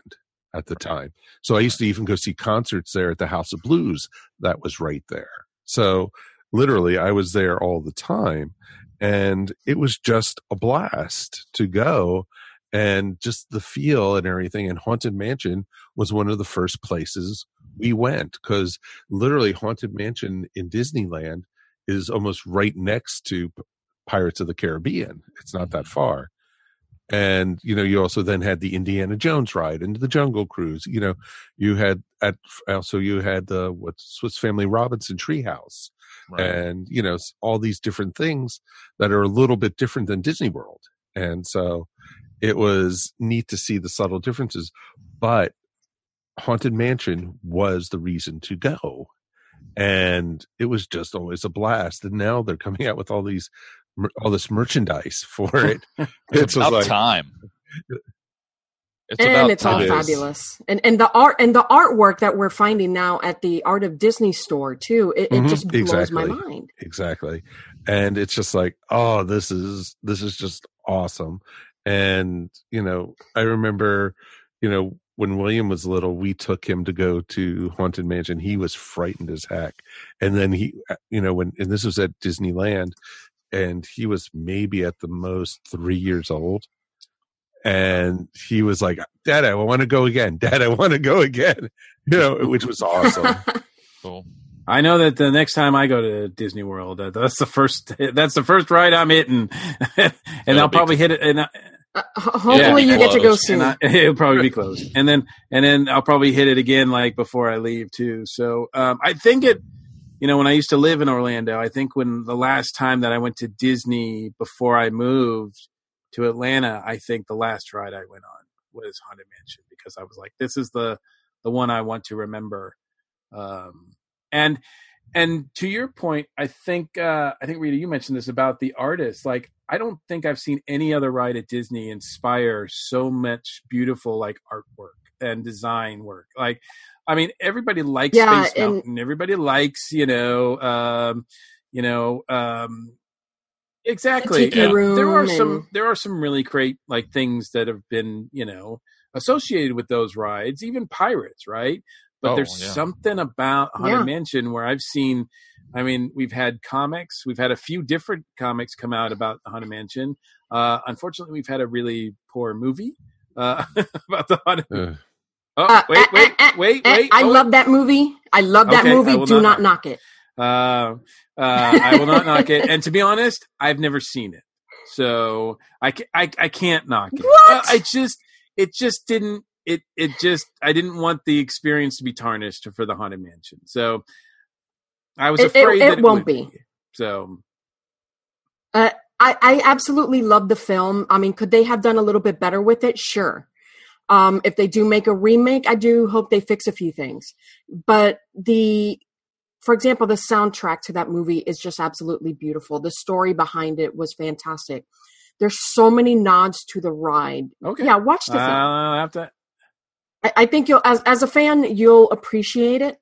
at the time. So I used to even go see concerts there at the House of Blues that was right there. So literally I was there all the time and it was just a blast to go and just the feel and everything and Haunted Mansion was one of the first places we went cuz literally Haunted Mansion in Disneyland is almost right next to Pirates of the Caribbean. It's not that mm-hmm. far and you know you also then had the indiana jones ride and the jungle cruise you know you had at also you had the what swiss family robinson treehouse right. and you know all these different things that are a little bit different than disney world and so it was neat to see the subtle differences but haunted mansion was the reason to go and it was just always a blast and now they're coming out with all these all this merchandise *laughs* for it. it's about like, time. It's and it's all fabulous, and and the art and the artwork that we're finding now at the Art of Disney store too. It, mm-hmm. it just blows exactly. my mind. Exactly, and it's just like, oh, this is this is just awesome. And you know, I remember, you know, when William was little, we took him to go to Haunted Mansion. He was frightened as heck. And then he, uh, you know, when, and this was at Disneyland, and he was maybe at the most three years old. And he was like, Dad, I want to go again. Dad, I want to go again. *laughs* You know, which was awesome. *laughs* cool. I know that the next time I go to Disney World, uh, that's the first *laughs* that's the first ride I'm hitting, *laughs* and It'll I'll probably hit it. And I, uh, hopefully, yeah, you get to go soon. I, *laughs* it'll probably be closed, and then and then I'll probably hit it again like before I leave too. So um, I think it you know, when I used to live in Orlando, I think when the last time that I went to Disney before I moved to Atlanta, I think the last ride I went on was Haunted Mansion because I was like, this is the the one I want to remember. Um, and and to your point, I think uh, I think Rita, you mentioned this about the artists. Like, I don't think I've seen any other ride at Disney inspire so much beautiful like artwork and design work. Like I mean, everybody likes yeah, Space and, Mountain. Everybody likes, you know, um, you know, um, exactly. there are and... some there are some really great like things that have been, you know, associated with those rides. Even Pirates, right? But oh, there's yeah. something about Haunted yeah. Mansion where I've seen. I mean, we've had comics. We've had a few different comics come out about the Haunted Mansion. Uh, unfortunately, we've had a really poor movie uh, *laughs* about the Haunted. Uh. Oh, uh, wait, wait, uh, uh, wait, wait. I love that movie. I love that okay, movie. Do not, not knock it. Uh, uh, I will not knock it. And to be honest, I've never seen it, so I, I, I can't knock it. What? Uh, I just, it just didn't. It, it just, I didn't want the experience to be tarnished for the haunted mansion. So I was afraid it, it, it, it won't be. be. So, uh, I, I absolutely love the film. I mean, could they have done a little bit better with it? Sure. Um, if they do make a remake, I do hope they fix a few things. But the, for example, the soundtrack to that movie is just absolutely beautiful. The story behind it was fantastic. There's so many nods to the ride. Okay. Yeah, watch the film. I'll have to. I, think you'll, as as a fan, you'll appreciate it.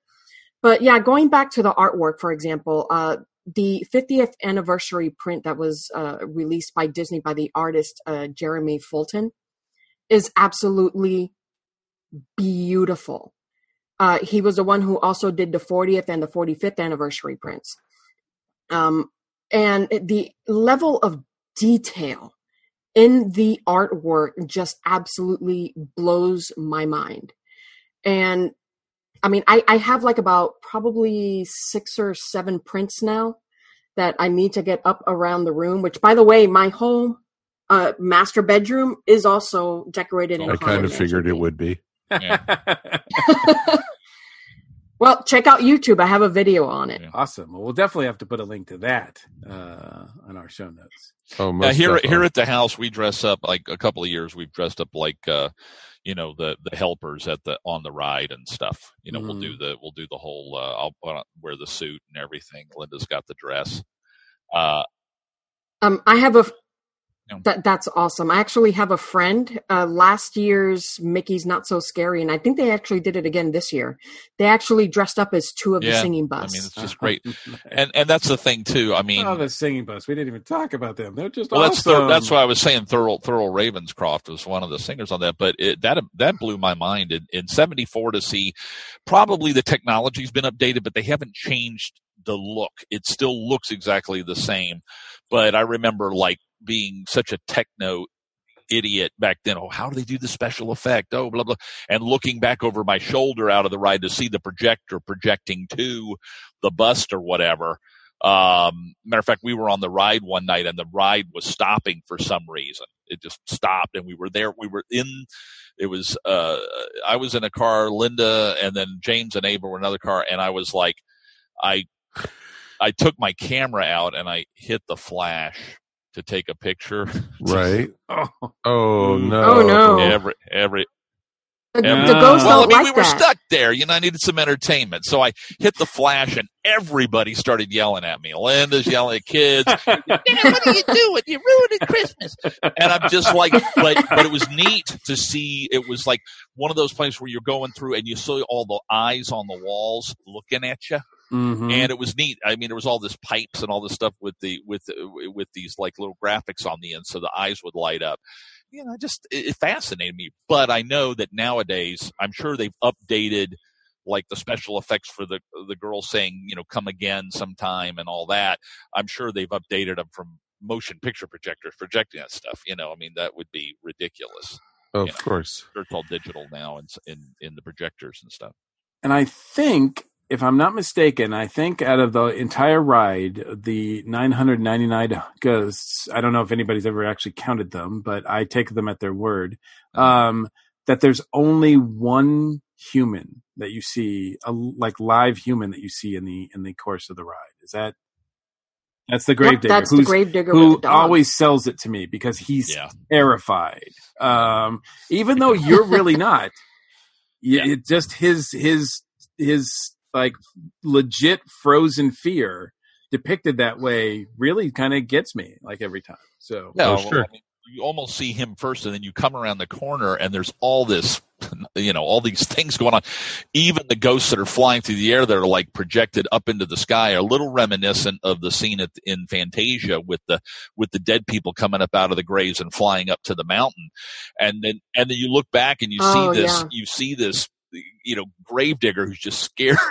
But yeah, going back to the artwork, for example, uh, the 50th anniversary print that was uh, released by Disney by the artist uh, Jeremy Fulton is absolutely beautiful. Uh, he was the one who also did the 40th and the 45th anniversary prints. Um, and the level of detail in the artwork just absolutely blows my mind. And I mean, I, I have like about probably six or seven prints now that I need to get up around the room, which by the way, my whole uh, master bedroom is also decorated in. I kind of figured it would be. *laughs* *laughs* *laughs* well, check out YouTube. I have a video on it. Awesome. Well, we'll definitely have to put a link to that uh, on our show notes. Oh, most here definitely. here at the house, we dress up like a couple of years. We've dressed up like uh, you know the the helpers at the on the ride and stuff. You know, mm. we'll do mm-hmm. the we'll do the whole. Uh, I'll wear the suit and everything. Linda's got the dress. Uh, um, I have a That that's awesome. I actually have a friend. Uh, last year's Mickey's Not So Scary, and I think they actually did it again this year. They actually dressed up as two of the singing bus. I mean, it's just *laughs* great, and and that's the thing too. I mean, oh, the singing bus. We didn't even talk about them. They're just well, that's awesome. That's why I was saying Thurl Thurl Ravenscroft was one of the singers on that. But it, that that blew my mind in, in '74 to see. Probably the technology's been updated, but they haven't changed the look. It still looks exactly the same. But I remember like being such a techno idiot back then. Oh, how do they do the special effect? Oh, blah, blah. And looking back over my shoulder out of the ride to see the projector projecting to the bust or whatever. Um, matter of fact, we were on the ride one night and the ride was stopping for some reason. It just stopped and we were there. We were in, it was, uh, I was in a car, Linda and then James and Ava were in another car. And I was like, I, I took my camera out and I hit the flash to take a picture. *laughs* Right. *laughs* Oh, Oh mm. no. Oh, no. Every every The, every- the ghosts well, I mean, like we were that. stuck there. You know, I needed some entertainment, so I hit the flash, and everybody started yelling at me. Linda's yelling at kids. Dad, what are you doing? You're ruining Christmas. And I'm just like, but but it was neat to see. It was like one of those places where you're going through and you saw all the eyes on the walls looking at you Mhm. and it was neat. I mean, there was all this pipes and all this stuff with the with with these like little graphics on the end, so the eyes would light up. You know, just it, it fascinated me. But I know that nowadays, I'm sure they've updated like the special effects for the the girl saying, you know, "come again sometime" and all that. I'm sure they've updated them from motion picture projectors projecting that stuff. You know, I mean, that would be ridiculous. Of you know. course. Sure, It's all digital now in in in the projectors and stuff. And I think, if I'm not mistaken, I think out of the entire ride, the 999 ghosts, I don't know if anybody's ever actually counted them, but I take them at their word, um, that there's only one human that you see, a like live human that you see in the in the course of the ride. Is that that's the gravedigger? that's the who's- gravedigger who with the dog. always sells it to me because he's Yeah. terrified. Um, even *laughs* though you're really not, yeah. it just his his his like legit frozen fear depicted that way really kind of gets me like every time. So No, Oh, well, sure. I mean, you almost see him first, and then you come around the corner, and there's all this, *laughs* you know, all these things going on. Even the ghosts that are flying through the air that are like projected up into the sky are a little reminiscent of the scene at, in Fantasia with the with the dead people coming up out of the graves and flying up to the mountain, and then and then you look back and you Oh, see this, yeah. you see this, you know, gravedigger who's just scared. *laughs*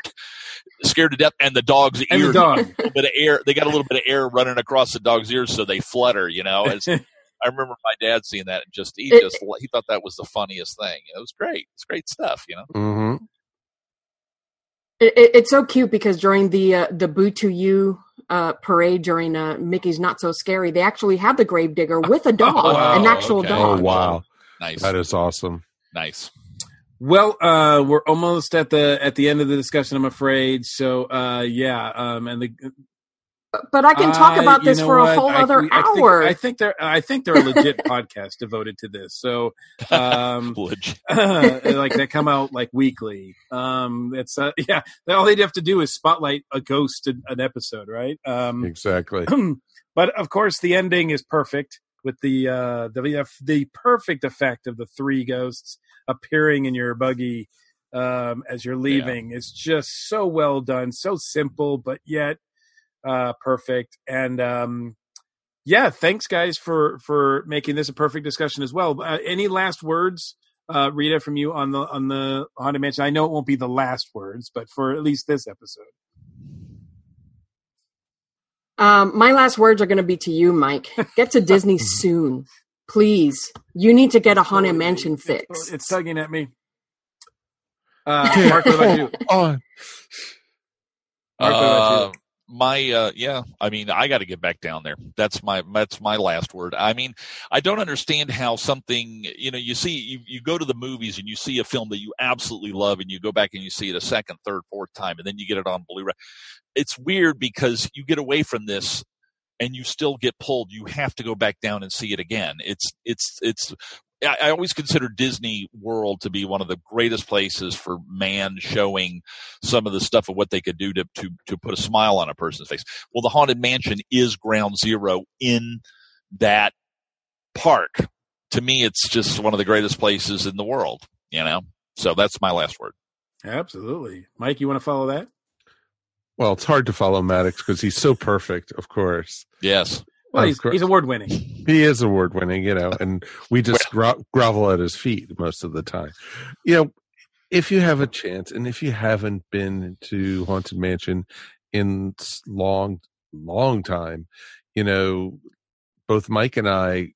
Scared to death, and the dog's and the ears dog. a little bit of air. They got a little bit of air running across the dog's ears, so they flutter. You know, It's- *laughs* I remember my dad seeing that and just he It- just he thought that was the funniest thing. It was great. It's great stuff. You know. Mm-hmm. It, it, it's so cute because during the uh, the Boo to You uh, parade during uh, Mickey's Not So Scary, they actually have the gravedigger with a dog, *laughs* wow, an actual okay. Oh dog. wow, Nice. that is awesome. nice. Well, uh, we're almost at the at the end of the discussion, I'm afraid. So, uh, yeah, um, and the But I can talk Uh, about you this know for a what? whole I- other I think- hour. I think there, I think there are a legit *laughs* podcasts devoted to this. So, *laughs* um, *laughs* Legit. like they come out like weekly. Um, it's uh, yeah, all they'd have to do is spotlight a ghost in an episode, right? Um, Exactly. *clears throat* but of course, the ending is perfect with the uh, the the perfect effect of the three ghosts appearing in your buggy um, as you're leaving. It's just so well done, so simple, but yet uh, perfect. And um, yeah, thanks guys for for making this a perfect discussion as well. Uh, any last words? Uh, Rita, from you on the on the haunted mansion. I know it won't be the last words, but for at least this episode. Um, my last words are going to be to you, Mike. Get to Disney *laughs* soon, please. You need to get a haunted mansion fix. It's tugging at me. *laughs* Uh, Mark, what about you? On. *laughs* Mark, what about you? My uh, yeah, I mean, I got to get back down there. That's my that's my last word. I mean, I don't understand how something you know you see you you go to the movies and you see a film that you absolutely love and you go back and you see it a second, third, fourth time and then you get it on Blu-ray. It's weird because you get away from this and you still get pulled. You have to go back down and see it again. It's it's it's I, I always consider Disney World to be one of the greatest places for man showing some of the stuff of what they could do to, to, to put a smile on a person's face. Well, the Haunted Mansion is ground zero in that park. To me, it's just one of the greatest places in the world. You know, so that's my last word. Absolutely, Mike. You want to follow that? Well, it's hard to follow Maddox because he's so perfect, of course. Yes. Well, he's, he's award winning. He is award winning, you know, and we just gro- grovel at his feet most of the time. You know, if you have a chance, and if you haven't been to Haunted Mansion in long, long time, you know, both Mike and I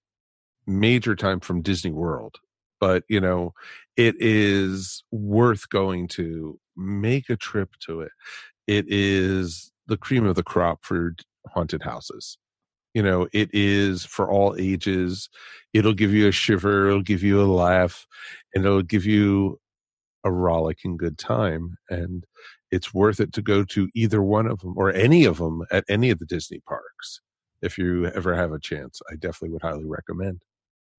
major time from Disney World, but you know, it is worth going to make a trip to it. It is the cream of the crop for haunted houses you know it is for all ages it'll give you a shiver it'll give you a laugh and it'll give you a rollicking good time and it's worth it to go to either one of them or any of them at any of the disney parks if you ever have a chance i definitely would highly recommend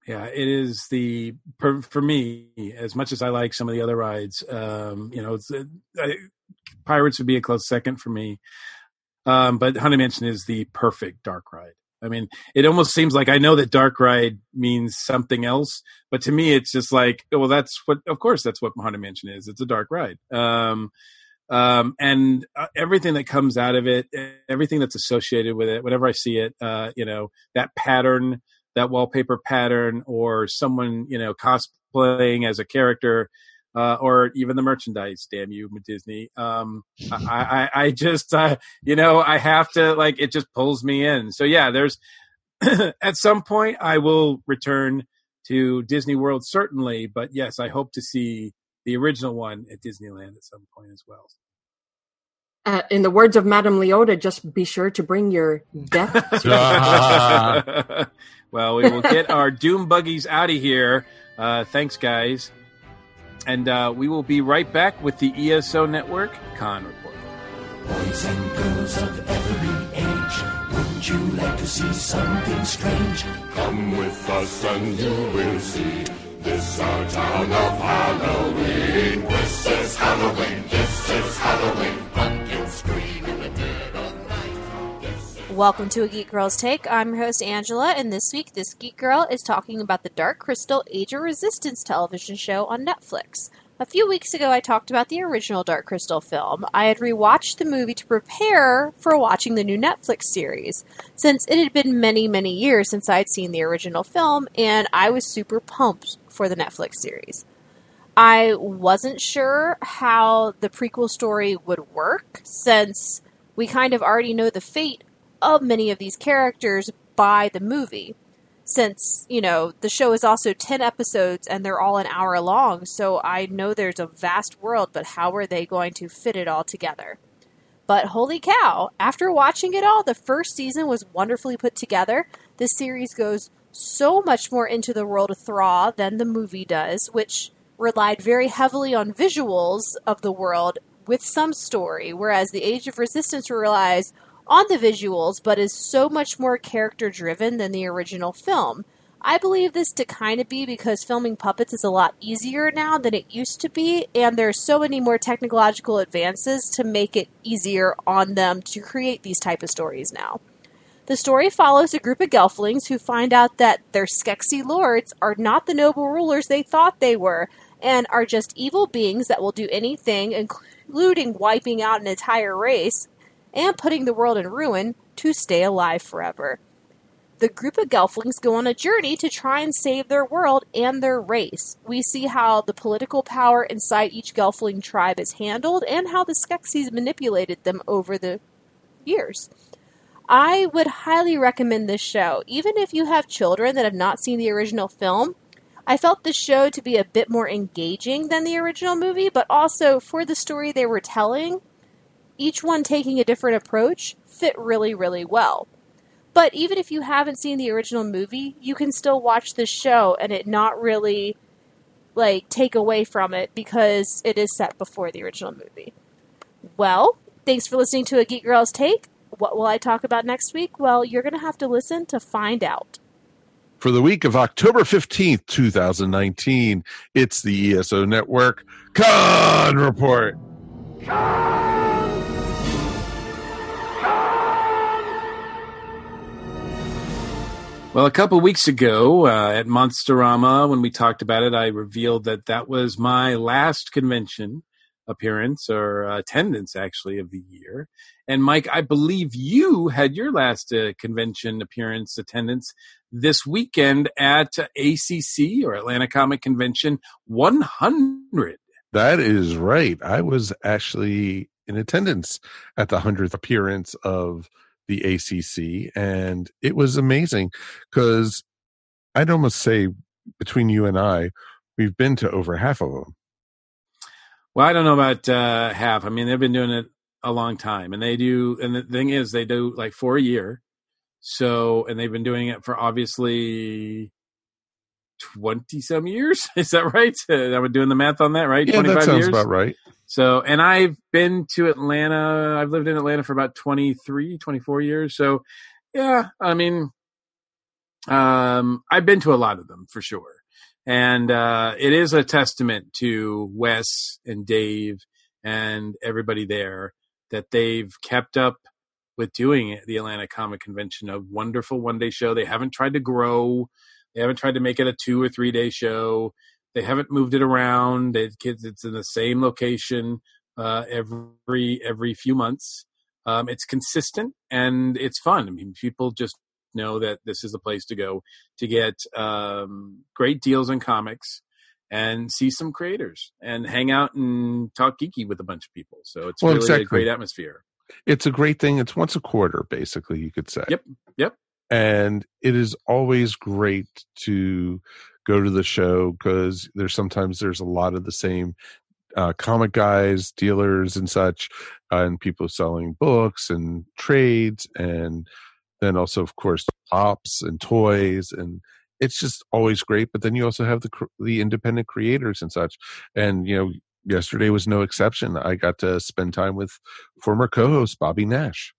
Yeah, it is the for, for me as much as I like some of the other rides. Um, you know, uh, I, Pirates would be a close second for me, um, but Haunted Mansion is the perfect dark ride. I mean, it almost seems like I know that dark ride means something else, but to me, it's just like, well, that's what. Of course, that's what Haunted Mansion is. It's a dark ride. Um, um, and uh, everything that comes out of it, everything that's associated with it, whenever I see it, uh, you know, that pattern, that wallpaper pattern, or someone, you know, cosplaying as a character, uh, or even the merchandise. Damn you, Disney. Um, I, I, I just, uh, you know, I have to like it just pulls me in. So yeah, there's *clears throat* at some point I will return to Disney World certainly, but yes, I hope to see the original one at Disneyland at some point as well. Uh, in the words of Madame Leota, just be sure to bring your death. *laughs* *laughs* well, we will get our doom buggies out of here. Uh, thanks, guys. And uh, we will be right back with the ESO Network Con Report. Boys and girls of every age, wouldn't you like to see something strange? Come with us and you will see. This our town of Halloween. This is Halloween. This is Halloween. Welcome to A Geek Girl's Take. I'm your host, Angela, and this week, this Geek Girl is talking about the Dark Crystal Age of Resistance television show on Netflix. A few weeks ago, I talked about the original Dark Crystal film. I had rewatched the movie to prepare for watching the new Netflix series, since it had been many, many years since I'd seen the original film, and I was super pumped for the Netflix series. I wasn't sure how the prequel story would work, since we kind of already know the fate of many of these characters by the movie. Since, you know, the show is also 10 episodes and they're all an hour long, so I know there's a vast world, but how are they going to fit it all together? But holy cow, after watching it all, the first season was wonderfully put together. The series goes so much more into the world of Thra than the movie does, which relied very heavily on visuals of the world with some story, whereas the Age of Resistance relies on the visuals but is so much more character driven than the original film. I believe this to kind of be because filming puppets is a lot easier now than it used to be, and there's so many more technological advances to make it easier on them to create these type of stories now. The story follows a group of Gelflings who find out that their Skeksis lords are not the noble rulers they thought they were, and are just evil beings that will do anything, including wiping out an entire race and putting the world in ruin to stay alive forever. The group of Gelflings go on a journey to try and save their world and their race. We see how the political power inside each Gelfling tribe is handled and how the Skeksis manipulated them over the years. I would highly recommend this show, even if you have children that have not seen the original film. I felt this show to be a bit more engaging than the original movie, but also for the story they were telling, each one taking a different approach, fit really, really well. But even if you haven't seen the original movie, you can still watch this show and it not really like take away from it because it is set before the original movie. Well, thanks for listening to a Geek Girl's Take. What will I talk about next week? Well, you're going to have to listen to find out. For the week of October 15th, 2019, it's the ESO Network Con Report. Well, a couple weeks ago uh, at Monsterama, when we talked about it, I revealed that that was my last convention appearance or uh, attendance, actually, of the year. And Mike, I believe you had your last uh, convention appearance attendance this weekend at ACC or Atlanta Comic Convention 100. That is right. I was actually in attendance at the 100th appearance of the ACC, and it was amazing because I'd almost say between you and I, we've been to over half of them. Well, I don't know about uh, half. I mean, they've been doing it a long time, and they do. And the thing is, they do like for a year. So, and they've been doing it for obviously twenty some years. *laughs* Is that right? *laughs* I'm doing the math on that, right? Yeah, that sounds years? about right. So, and I've been to Atlanta. I've lived in Atlanta for about 23, 24 years. So, yeah, I mean, um, I've been to a lot of them for sure. And, uh, it is a testament to Wes and Dave and everybody there that they've kept up with doing it, the Atlanta Comic Convention, a wonderful one day show. They haven't tried to grow. They haven't tried to make it a two or three day show. They haven't moved it around. It, it's in the same location uh, every every few months. Um, it's consistent and it's fun. I mean, people just know that this is the place to go to get um, great deals in comics and see some creators and hang out and talk geeky with a bunch of people. So it's well, really exactly. a great atmosphere. It's a great thing. It's once a quarter, basically, you could say. Yep. Yep. And it is always great to go to the show because there's sometimes there's a lot of the same uh, comic guys, dealers, and such, uh, and people selling books and trades, and then also, of course, pops and toys, and it's just always great. But then you also have the the independent creators and such, and you know, yesterday was no exception. I got to spend time with former co-host Bobby Nash.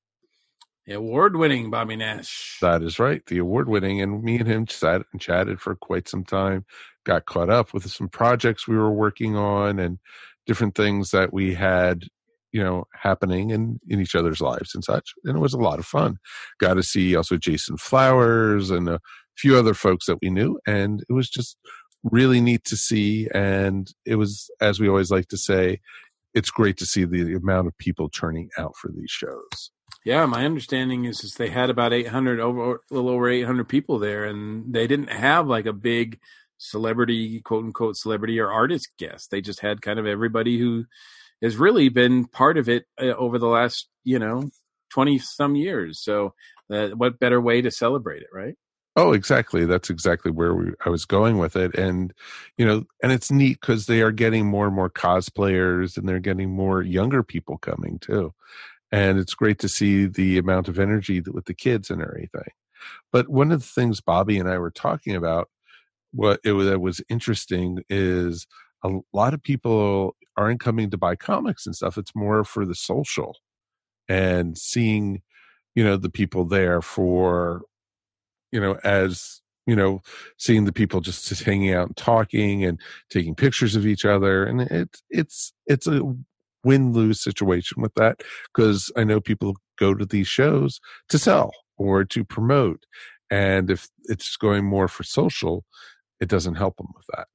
The award winning Bobby Nash. That is right. The award winning. And me and him sat and chatted for quite some time, got caught up with some projects we were working on and different things that we had, you know, happening in, in each other's lives and such. And it was a lot of fun. Got to see also Jason Flowers and a few other folks that we knew. And it was just really neat to see. And it was, as we always like to say, it's great to see the amount of people turning out for these shows. Yeah, my understanding is, is they had about 800 over a little over 800 people there and they didn't have like a big celebrity quote unquote celebrity or artist guest. They just had kind of everybody who has really been part of it uh, over the last, you know, 20 some years. So uh, what better way to celebrate it, right? Oh, exactly. That's exactly where we, I was going with it. And, you know, and it's neat because they are getting more and more cosplayers and they're getting more younger people coming too and it's great to see the amount of energy with the kids and everything. But one of the things Bobby and I were talking about, what it was, that was interesting is a lot of people aren't coming to buy comics and stuff. It's more for the social and seeing, you know, the people there for, you know, as you know, seeing the people just, hanging out and talking and taking pictures of each other, and it's it's it's a win lose situation with that because I know people go to these shows to sell or to promote. And if it's going more for social, it doesn't help them with that.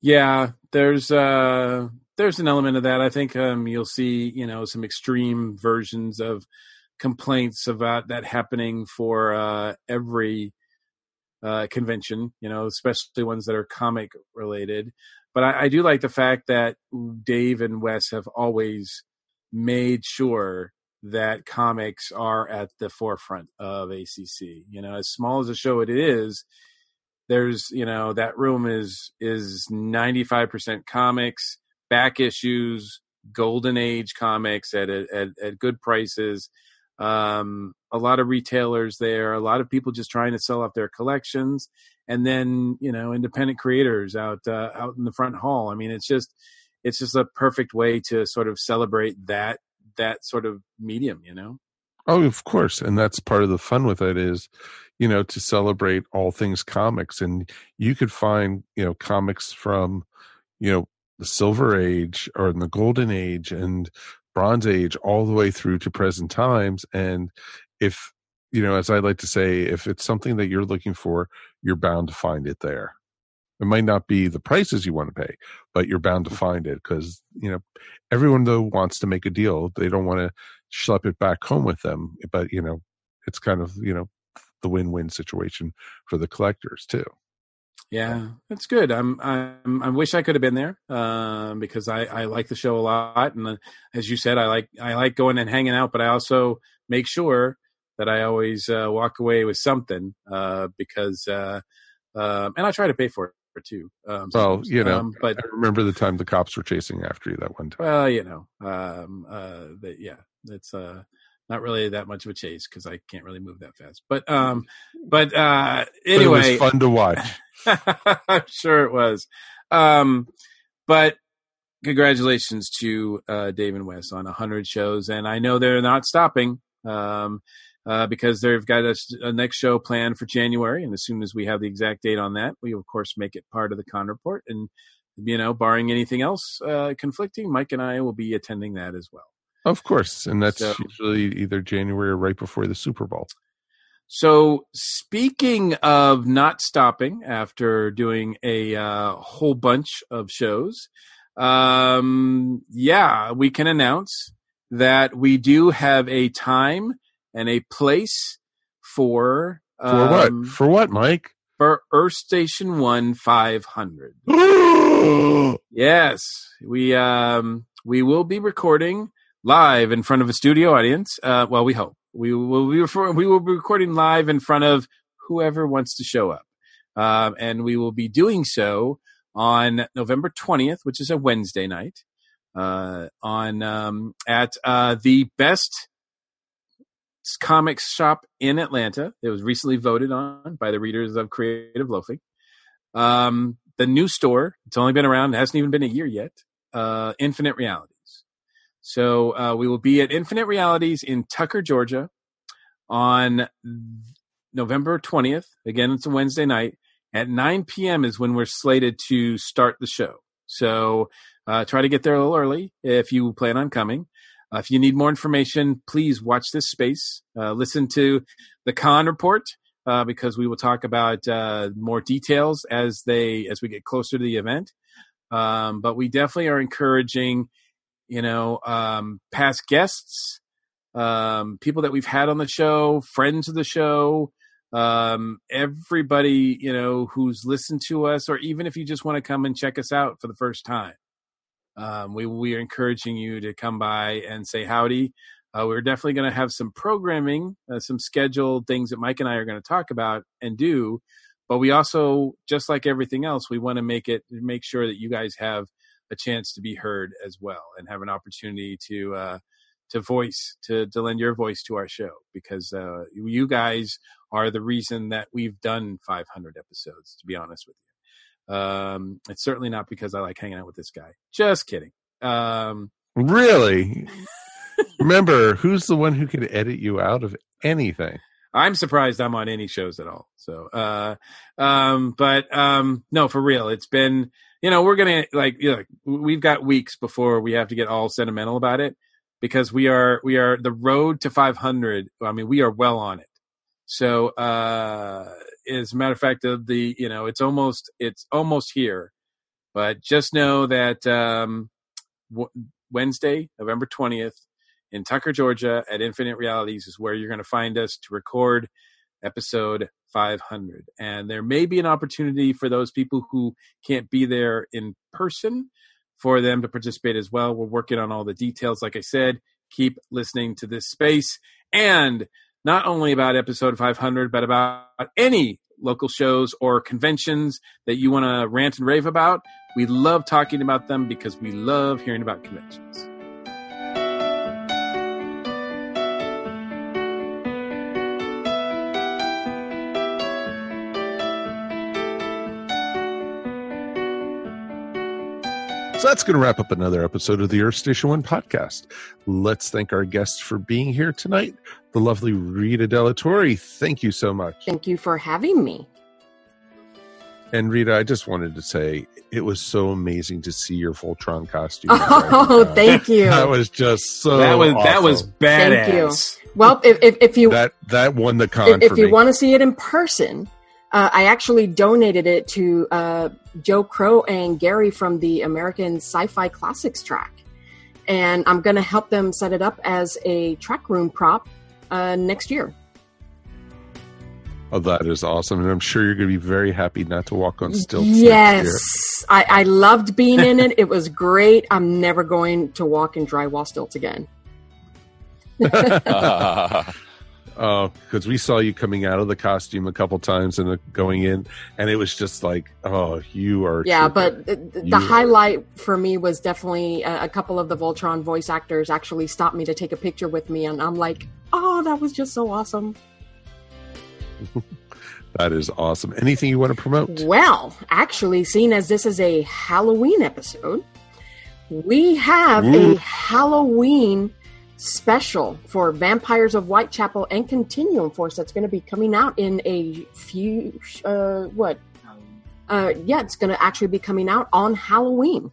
Yeah, there's uh there's an element of that. I think um you'll see, you know, some extreme versions of complaints about that happening for uh every uh convention, you know, especially ones that are comic related. But I, I do like the fact that Dave and Wes have always made sure that comics are at the forefront of ACC. You know, as small as a show it is, there's you know that room is is 95% comics, back issues, golden age comics at at, at good prices. Um, a lot of retailers there, a lot of people just trying to sell off their collections, and then you know independent creators out uh, out in the front hall. I mean, it's just it's just a perfect way to sort of celebrate that that sort of medium, you know. Oh, of course, and that's part of the fun with it is, you know, to celebrate all things comics, and you could find you know comics from, you know, the Silver Age or in the Golden Age and Bronze Age all the way through to present times, and if you know, as I like to say, if it's something that you're looking for, you're bound to find it there. It might not be the prices you want to pay, but you're bound to mm. find it because, you know, everyone though wants to make a deal. They don't want to schlep it back home with them, but you know, it's kind of, you know, the win-win situation for the collectors too. Yeah, that's good. I'm, I'm, I wish I could have been there, um, because I, I like the show a lot. And uh, as you said, I like, I like going and hanging out, but I also make sure that I always, uh, walk away with something, uh, because, uh, um, and I try to pay for it too. Um, Well, you know, um, but I remember the time the cops were chasing after you that one time. well, you know, um, uh, yeah, it's uh, not really that much of a chase because I can't really move that fast. But um, but uh, anyway, But it was fun to watch. I'm *laughs* sure it was. Um, but congratulations to uh, Dave and Wes on 100 shows, and I know they're not stopping um, uh, because they've got a, a next show planned for January, and as soon as we have the exact date on that, we of course make it part of the con report, and you know, barring anything else uh, conflicting, Mike and I will be attending that as well. Of course, and that's So- usually either January or right before the Super Bowl. So, speaking of not stopping after doing a uh, whole bunch of shows, um, yeah, we can announce that we do have a time and a place for For um, what? For what, Mike? for Earth Station One Five Hundred. *gasps* yes, we um we will be recording live in front of a studio audience. Uh, well, we hope we will be we will be recording live in front of whoever wants to show up, um, and we will be doing so on November twentieth, which is a Wednesday night, uh, on um, at uh, the best comics shop in Atlanta. It was recently voted on by the readers of Creative Loafing. Um, the new store, it's only been around, it hasn't even been a year yet. Uh, Infinite Realities. So uh, we will be at Infinite Realities in Tucker, Georgia, on November twentieth. Again, it's a Wednesday night at nine p.m. is when we're slated to start the show. So uh, try to get there a little early if you plan on coming. Uh, if you need more information, please watch this space. Uh, listen to the con report uh, because we will talk about uh, more details as they as we get closer to the event. Um, but we definitely are encouraging, you know, um, past guests, um, people that we've had on the show, friends of the show, um, everybody, you know, who's listened to us, or even if you just want to come and check us out for the first time um, we we are encouraging you to come by and say howdy. Uh, we're definitely going to have some programming, uh, some scheduled things that Mike and I are going to talk about and do. But we also, just like everything else, we want to make it make sure that you guys have a chance to be heard as well and have an opportunity to uh, to voice to to lend your voice to our show because uh, you guys are the reason that we've done 500 episodes. To be honest with you. Um, it's certainly not because I like hanging out with this guy. Just kidding. Um, Really? *laughs* Remember, who's the one who can edit you out of anything? I'm surprised I'm on any shows at all. So, uh, um, but, um, no, for real, it's been, you know, we're to like, you know, we've got weeks before we have to get all sentimental about it because we are, we are the road to 500. I mean, we are well on it. So, uh, as a matter of fact, of the, you know, it's almost, it's almost here, but just know that, um, Wednesday, November 20th in Tucker, Georgia at Infinite Realities is where you're going to find us to record episode 500. And there may be an opportunity for those people who can't be there in person for them to participate as well. We're working on all the details. Like I said, keep listening to this space and not only about episode 500, but about any local shows or conventions that you want to rant and rave about. We love talking about them because we love hearing about conventions. So that's going to wrap up another episode of the Earth Station One podcast. Let's thank our guests for being here tonight. The lovely Rita de la Torre. Thank you so much. Thank you for having me. And Rita, I just wanted to say it was so amazing to see your Voltron costume. *laughs* Oh, uh, thank you. *laughs* That was just so. that was that was awesome. Thank you. badass. Well, if, if, if you that that won the con if, if you me. want to see it in person, uh, I actually donated it to uh, Joe Crow and Gary from the American Sci-Fi Classics track, and I'm going to help them set it up as a track room prop uh, next year. oh, that is awesome, and I'm sure you're going to be very happy not to walk on stilts. yes, I, I loved being in it. It was great. I'm never going to walk in drywall stilts again. *laughs* *laughs* Oh, because we saw you coming out of the costume a couple times and uh, going in, and it was just like, oh, you are. Yeah, but the, the You are- highlight for me was definitely a, a couple of the Voltron voice actors actually stopped me to take a picture with me, and I'm like, oh, that was just so awesome. *laughs* that is awesome. Anything you want to promote? Well, actually, seeing as this is a Halloween episode, we have Ooh. a Halloween special for Vampires of Whitechapel and Continuum Force that's going to be coming out in a few, uh, what? Uh, yeah, it's going to actually be coming out on Halloween.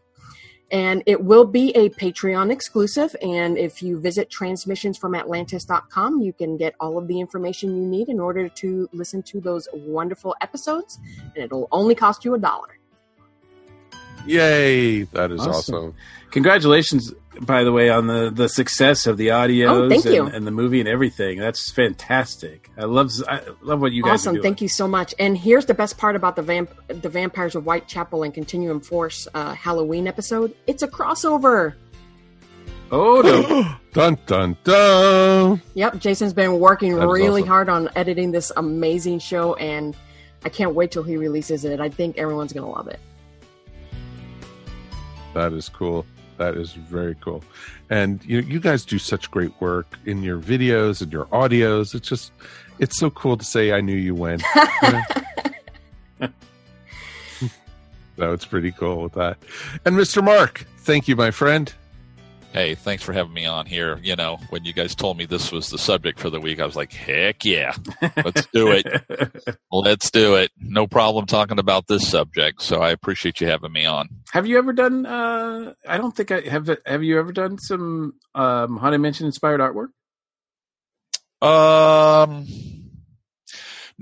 And it will be a Patreon exclusive. And if you visit transmissionsfromatlantis.com, you can get all of the information you need in order to listen to those wonderful episodes. And it'll only cost you a dollar. Yay! That is Awesome. awesome. Congratulations, by the way, on the, the success of the audios Oh, thank and, you. and the movie and everything. That's fantastic. I love I love what you guys are awesome. doing. Thank you so much. And here's the best part about the vamp- the Vampires of Whitechapel and Continuum Force uh, Halloween episode. It's a crossover. Oh no! *gasps* dun dun dun! Yep, Jason's been working That is really awesome. hard on editing this amazing show, and I can't wait till he releases it. I think everyone's gonna love it. That is cool. That is very cool. And you you guys do such great work in your videos and your audios. It's just it's so cool to say I knew you when. *laughs* *laughs* no, it's pretty cool with that. And Mr. Mark, thank you, my friend. Hey, thanks for having me on here. You know, when you guys told me this was the subject for the week, I was like, heck yeah, let's do it. *laughs* let's do it. No problem talking about this subject. So I appreciate you having me on. Have you ever done? Uh, I don't think I have. Have you ever done some um, haunted mansion inspired artwork? Um,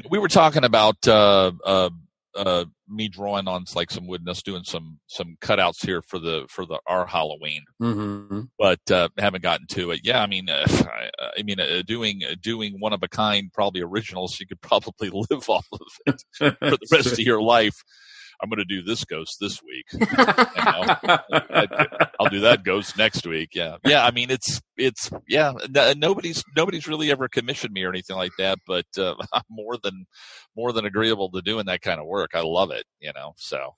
we were talking about uh, uh, uh, me drawing on like some wood and us doing some some cutouts here for the for the our Halloween, Mm-hmm. but uh, haven't gotten to it. Yeah, I mean, uh, *laughs* I, I mean, uh, doing uh, doing one of a kind, probably originals, you could probably *laughs* live off of it for the rest of your life. I'm going to do this ghost this week. *laughs* You know? I'll do that ghost next week. Yeah, yeah. I mean, it's it's yeah. n- Nobody's nobody's really ever commissioned me or anything like that, but uh, *laughs* I'm more than more than agreeable to doing that kind of work. I love it. You know. So,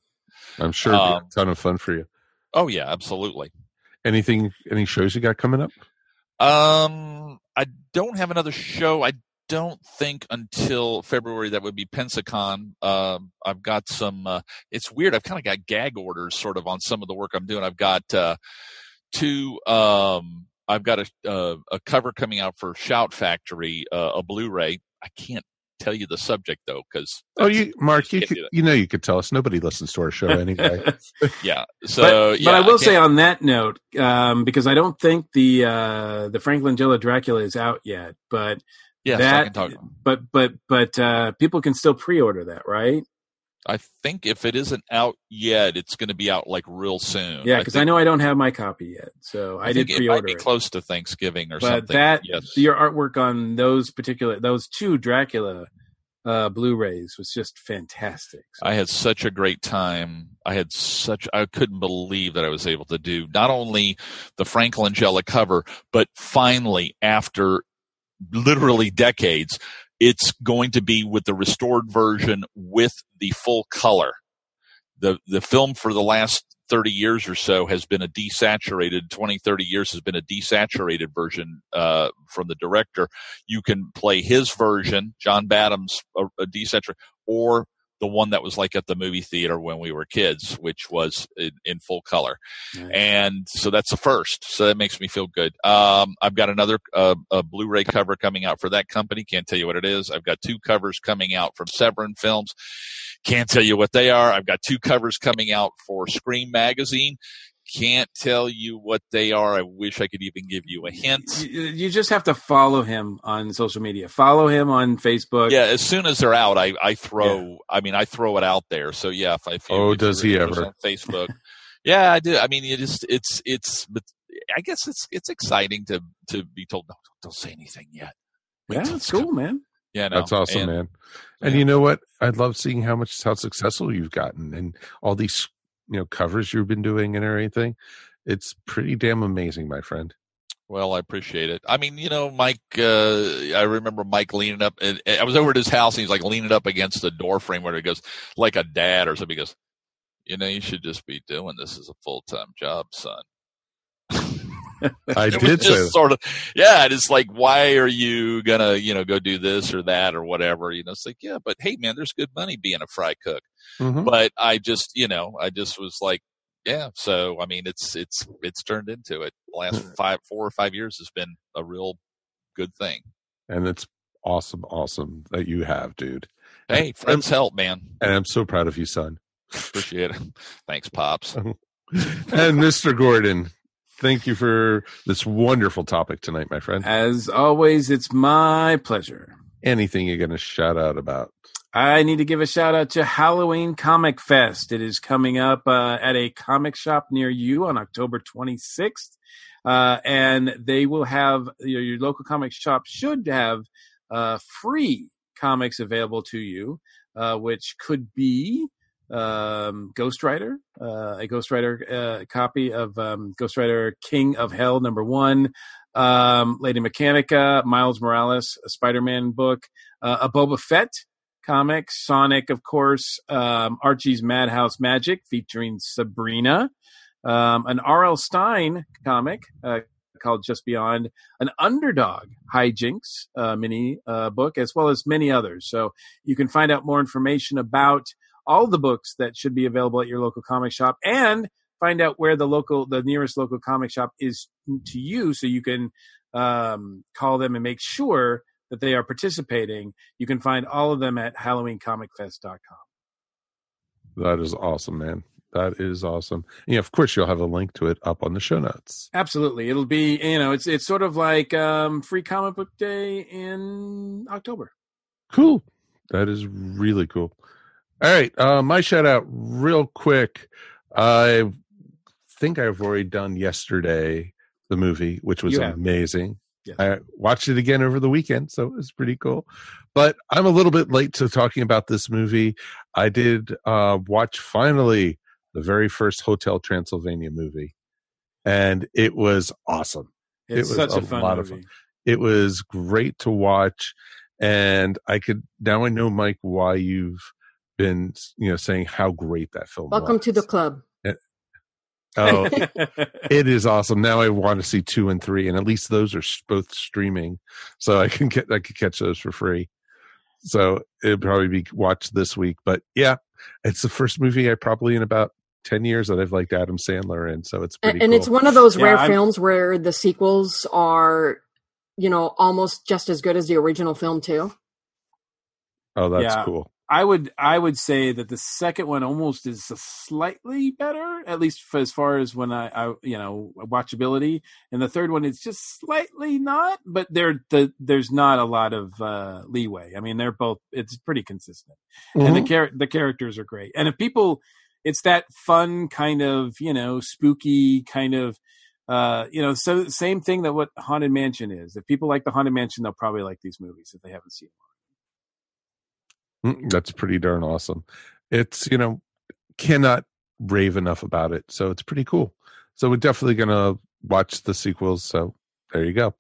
I'm sure it'll be Um, a ton of fun for you. oh yeah, absolutely. Anything any shows you got coming up? Um, I don't have another show. I don't think until February. That would be Pensacon. Um, I've got some. Uh, it's weird. I've kind of got gag orders, sort of, on some of the work I'm doing. I've got uh, two. Um, I've got a a cover coming out for Shout Factory, uh, a Blu-ray. I can't tell you the subject though, because Oh, you, Mark, you could, you know you could tell us. Nobody listens to our show *laughs* anyway. yeah. *laughs* but, So yeah, but I will can't- say on that note, um, because I don't think the uh, the Frank Langella Dracula is out yet, but Yes, I that, can talk. but but but uh, people can still pre-order that, right? I think if it isn't out yet, it's going to be out like real soon. Yeah, because I, think- know I don't have my copy yet, so I, did think it might pre-order be it. close to Thanksgiving or but something. that yes. your artwork on those particular those two Dracula uh, Blu-rays was just fantastic. So, I had such a great time. I had such I couldn't believe that I was able to do not only the Frank Langella cover, but finally after literally decades, it's going to be with the restored version with the full color. The the film for the last 30 years or so has been a desaturated 20 30 years has been a desaturated version uh, from the director you can play his version john badham's a desaturated or the one that was like at the movie theater when we were kids which was in, in full color. And so that's the first so that makes me feel good. Um, i've got another uh, a blu-ray cover coming out for that company. Can't tell you what it is. I've got two covers coming out from severin films. Can't tell you what they are. I've got two covers coming out for Scream magazine. Can't tell you what they are. I wish I could even give you a hint. You, you just have to follow him on social media. Follow him on Facebook. Yeah, as soon as they're out, I, I throw. I mean, I throw it out there. So yeah, if, I- if Oh, does he ever? on Facebook? yeah, I do. I mean, it just it's it's. But I guess it's it's exciting to to be told no, don't, don't say anything yet. Wait Yeah, till it's it's cool, man. Yeah, no, That's awesome, and- man. And you know what? I love seeing how much how successful you've gotten and all these you know covers you've been doing and everything. It's pretty damn amazing, my friend. Well, I appreciate it. I mean, you know, Mike. Uh, I remember Mike leaning up. And I was over at his house, and he's like leaning up against the door frame where he goes, like a dad or something. He goes, you know, you should just be doing this as a full time job, son. I *laughs* It did just sort of, yeah. It's like, why are you gonna, you know, go do this or that or whatever? You know, it's like, yeah, but hey, man, there's good money being a fry cook. Mhm. But I just, you know, I just was like, yeah. So I mean, it's it's it's turned into it. The last five, four or five years has been a real good thing. And it's awesome, awesome that you have, dude. Hey, And- friends help, man. And I'm so proud of you, son. Appreciate it. *laughs* Thanks, pops. and Mr. Gordon, thank you for this wonderful topic tonight, my friend. As always, it's my pleasure. Anything you're going to shout out about? I need to give a shout out to Halloween Comic Fest. It is coming up uh, at a comic shop near you on October 26th. Uh, and they will have your, your local comic shop should have uh, free comics available to you, uh, which could be um, Ghost Rider, uh, a Ghost Rider uh, copy of um, Ghost Rider King of Hell number one, um, Lady Mechanika, Miles Morales, a Spider-Man book, uh, a Boba Fett comic, Sonic, of course, um, Archie's Madhouse Magic featuring Sabrina, um, an R.L. Stine comic uh, called Just Beyond, an Underdog Hijinks uh, mini uh, book, as well as many others. So you can find out more information about all the books that should be available at your local comic shop and find out where the local the nearest local comic shop is to you so you can um, call them and make sure that they are participating you can find all of them at halloweencomicfest.com That is awesome, man. That is awesome. Yeah, of course, you'll have a link to it up on the show notes. absolutely it'll be you know it's it's sort of like um, free comic book day in october Cool. That is really cool. All right. Uh, my shout out, real quick. I think I've already done yesterday the movie, which was amazing. Yes. I watched it again over the weekend, so it was pretty cool. But I'm a little bit late to talking about this movie. I did uh, watch finally the very first Hotel Transylvania movie, and it was awesome. it's it was such a, fun lot movie of fun. It was great to watch, and I could now I know Mike why you've been you know saying how great that film. Welcome was. to the club. Oh, *laughs* it is awesome. Now I want to see two and three, and at least those are both streaming, so I can get I could catch those for free. So it'd probably be watched this week. But yeah, it's the first movie I probably in about ten years that I've liked Adam Sandler in. So it's pretty. and, and cool. it's one of those Yeah, rare I'm- films where the sequels are you know almost just as good as the original film too Oh, that's Yeah. cool. I would I would say that the second one almost is slightly better, at least for as far as when I, I you know watchability, and the third one is just slightly not, but there the there's not a lot of uh, leeway. I mean, they're both it's pretty consistent, and the Mhm. char- the characters are great, and if people, it's that fun kind of you know spooky kind of. Uh, you know, so same thing that what Haunted Mansion is. If people like the Haunted Mansion, they'll probably like these movies if they haven't seen them. Mm, That's pretty darn awesome. It's, you know, cannot rave enough about it. So it's pretty cool. So we're definitely going to watch the sequels. So there you go.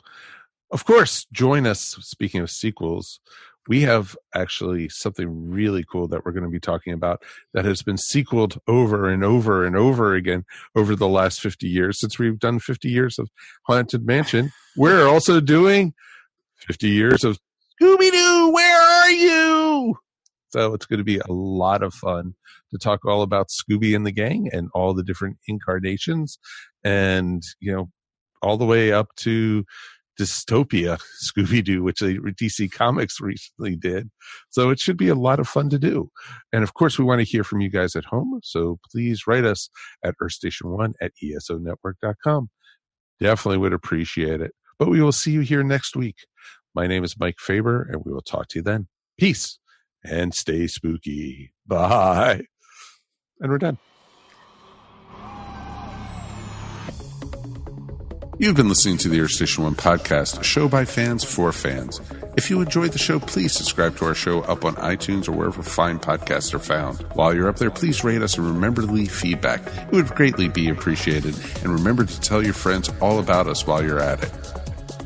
Of course, join us. Speaking of sequels, we have actually something really cool that we're going to be talking about that has been sequeled over and over and over again over the last 50 years since we've done 50 years of Haunted Mansion. We're also doing 50 years of Scooby Doo, where are you? So it's going to be a lot of fun to talk all about Scooby and the gang and all the different incarnations and, you know, all the way up to dystopia Scooby Doo, which DC Comics recently did. So it should be a lot of fun to do. And of course, we want to hear from you guys at home. So please write us at earthstation1 at esonetwork.com. Definitely would appreciate it. But we will see you here next week. My name is Mike Faber, and we will talk to you then. Peace and stay spooky. Bye. And we're done. You've been listening to the Earth Station One podcast, a show by fans for fans. If you enjoyed the show, please subscribe to our show up on iTunes or wherever fine podcasts are found. While you're up there, please rate us and remember to leave feedback. It would greatly be appreciated. And remember to tell your friends all about us while you're at it.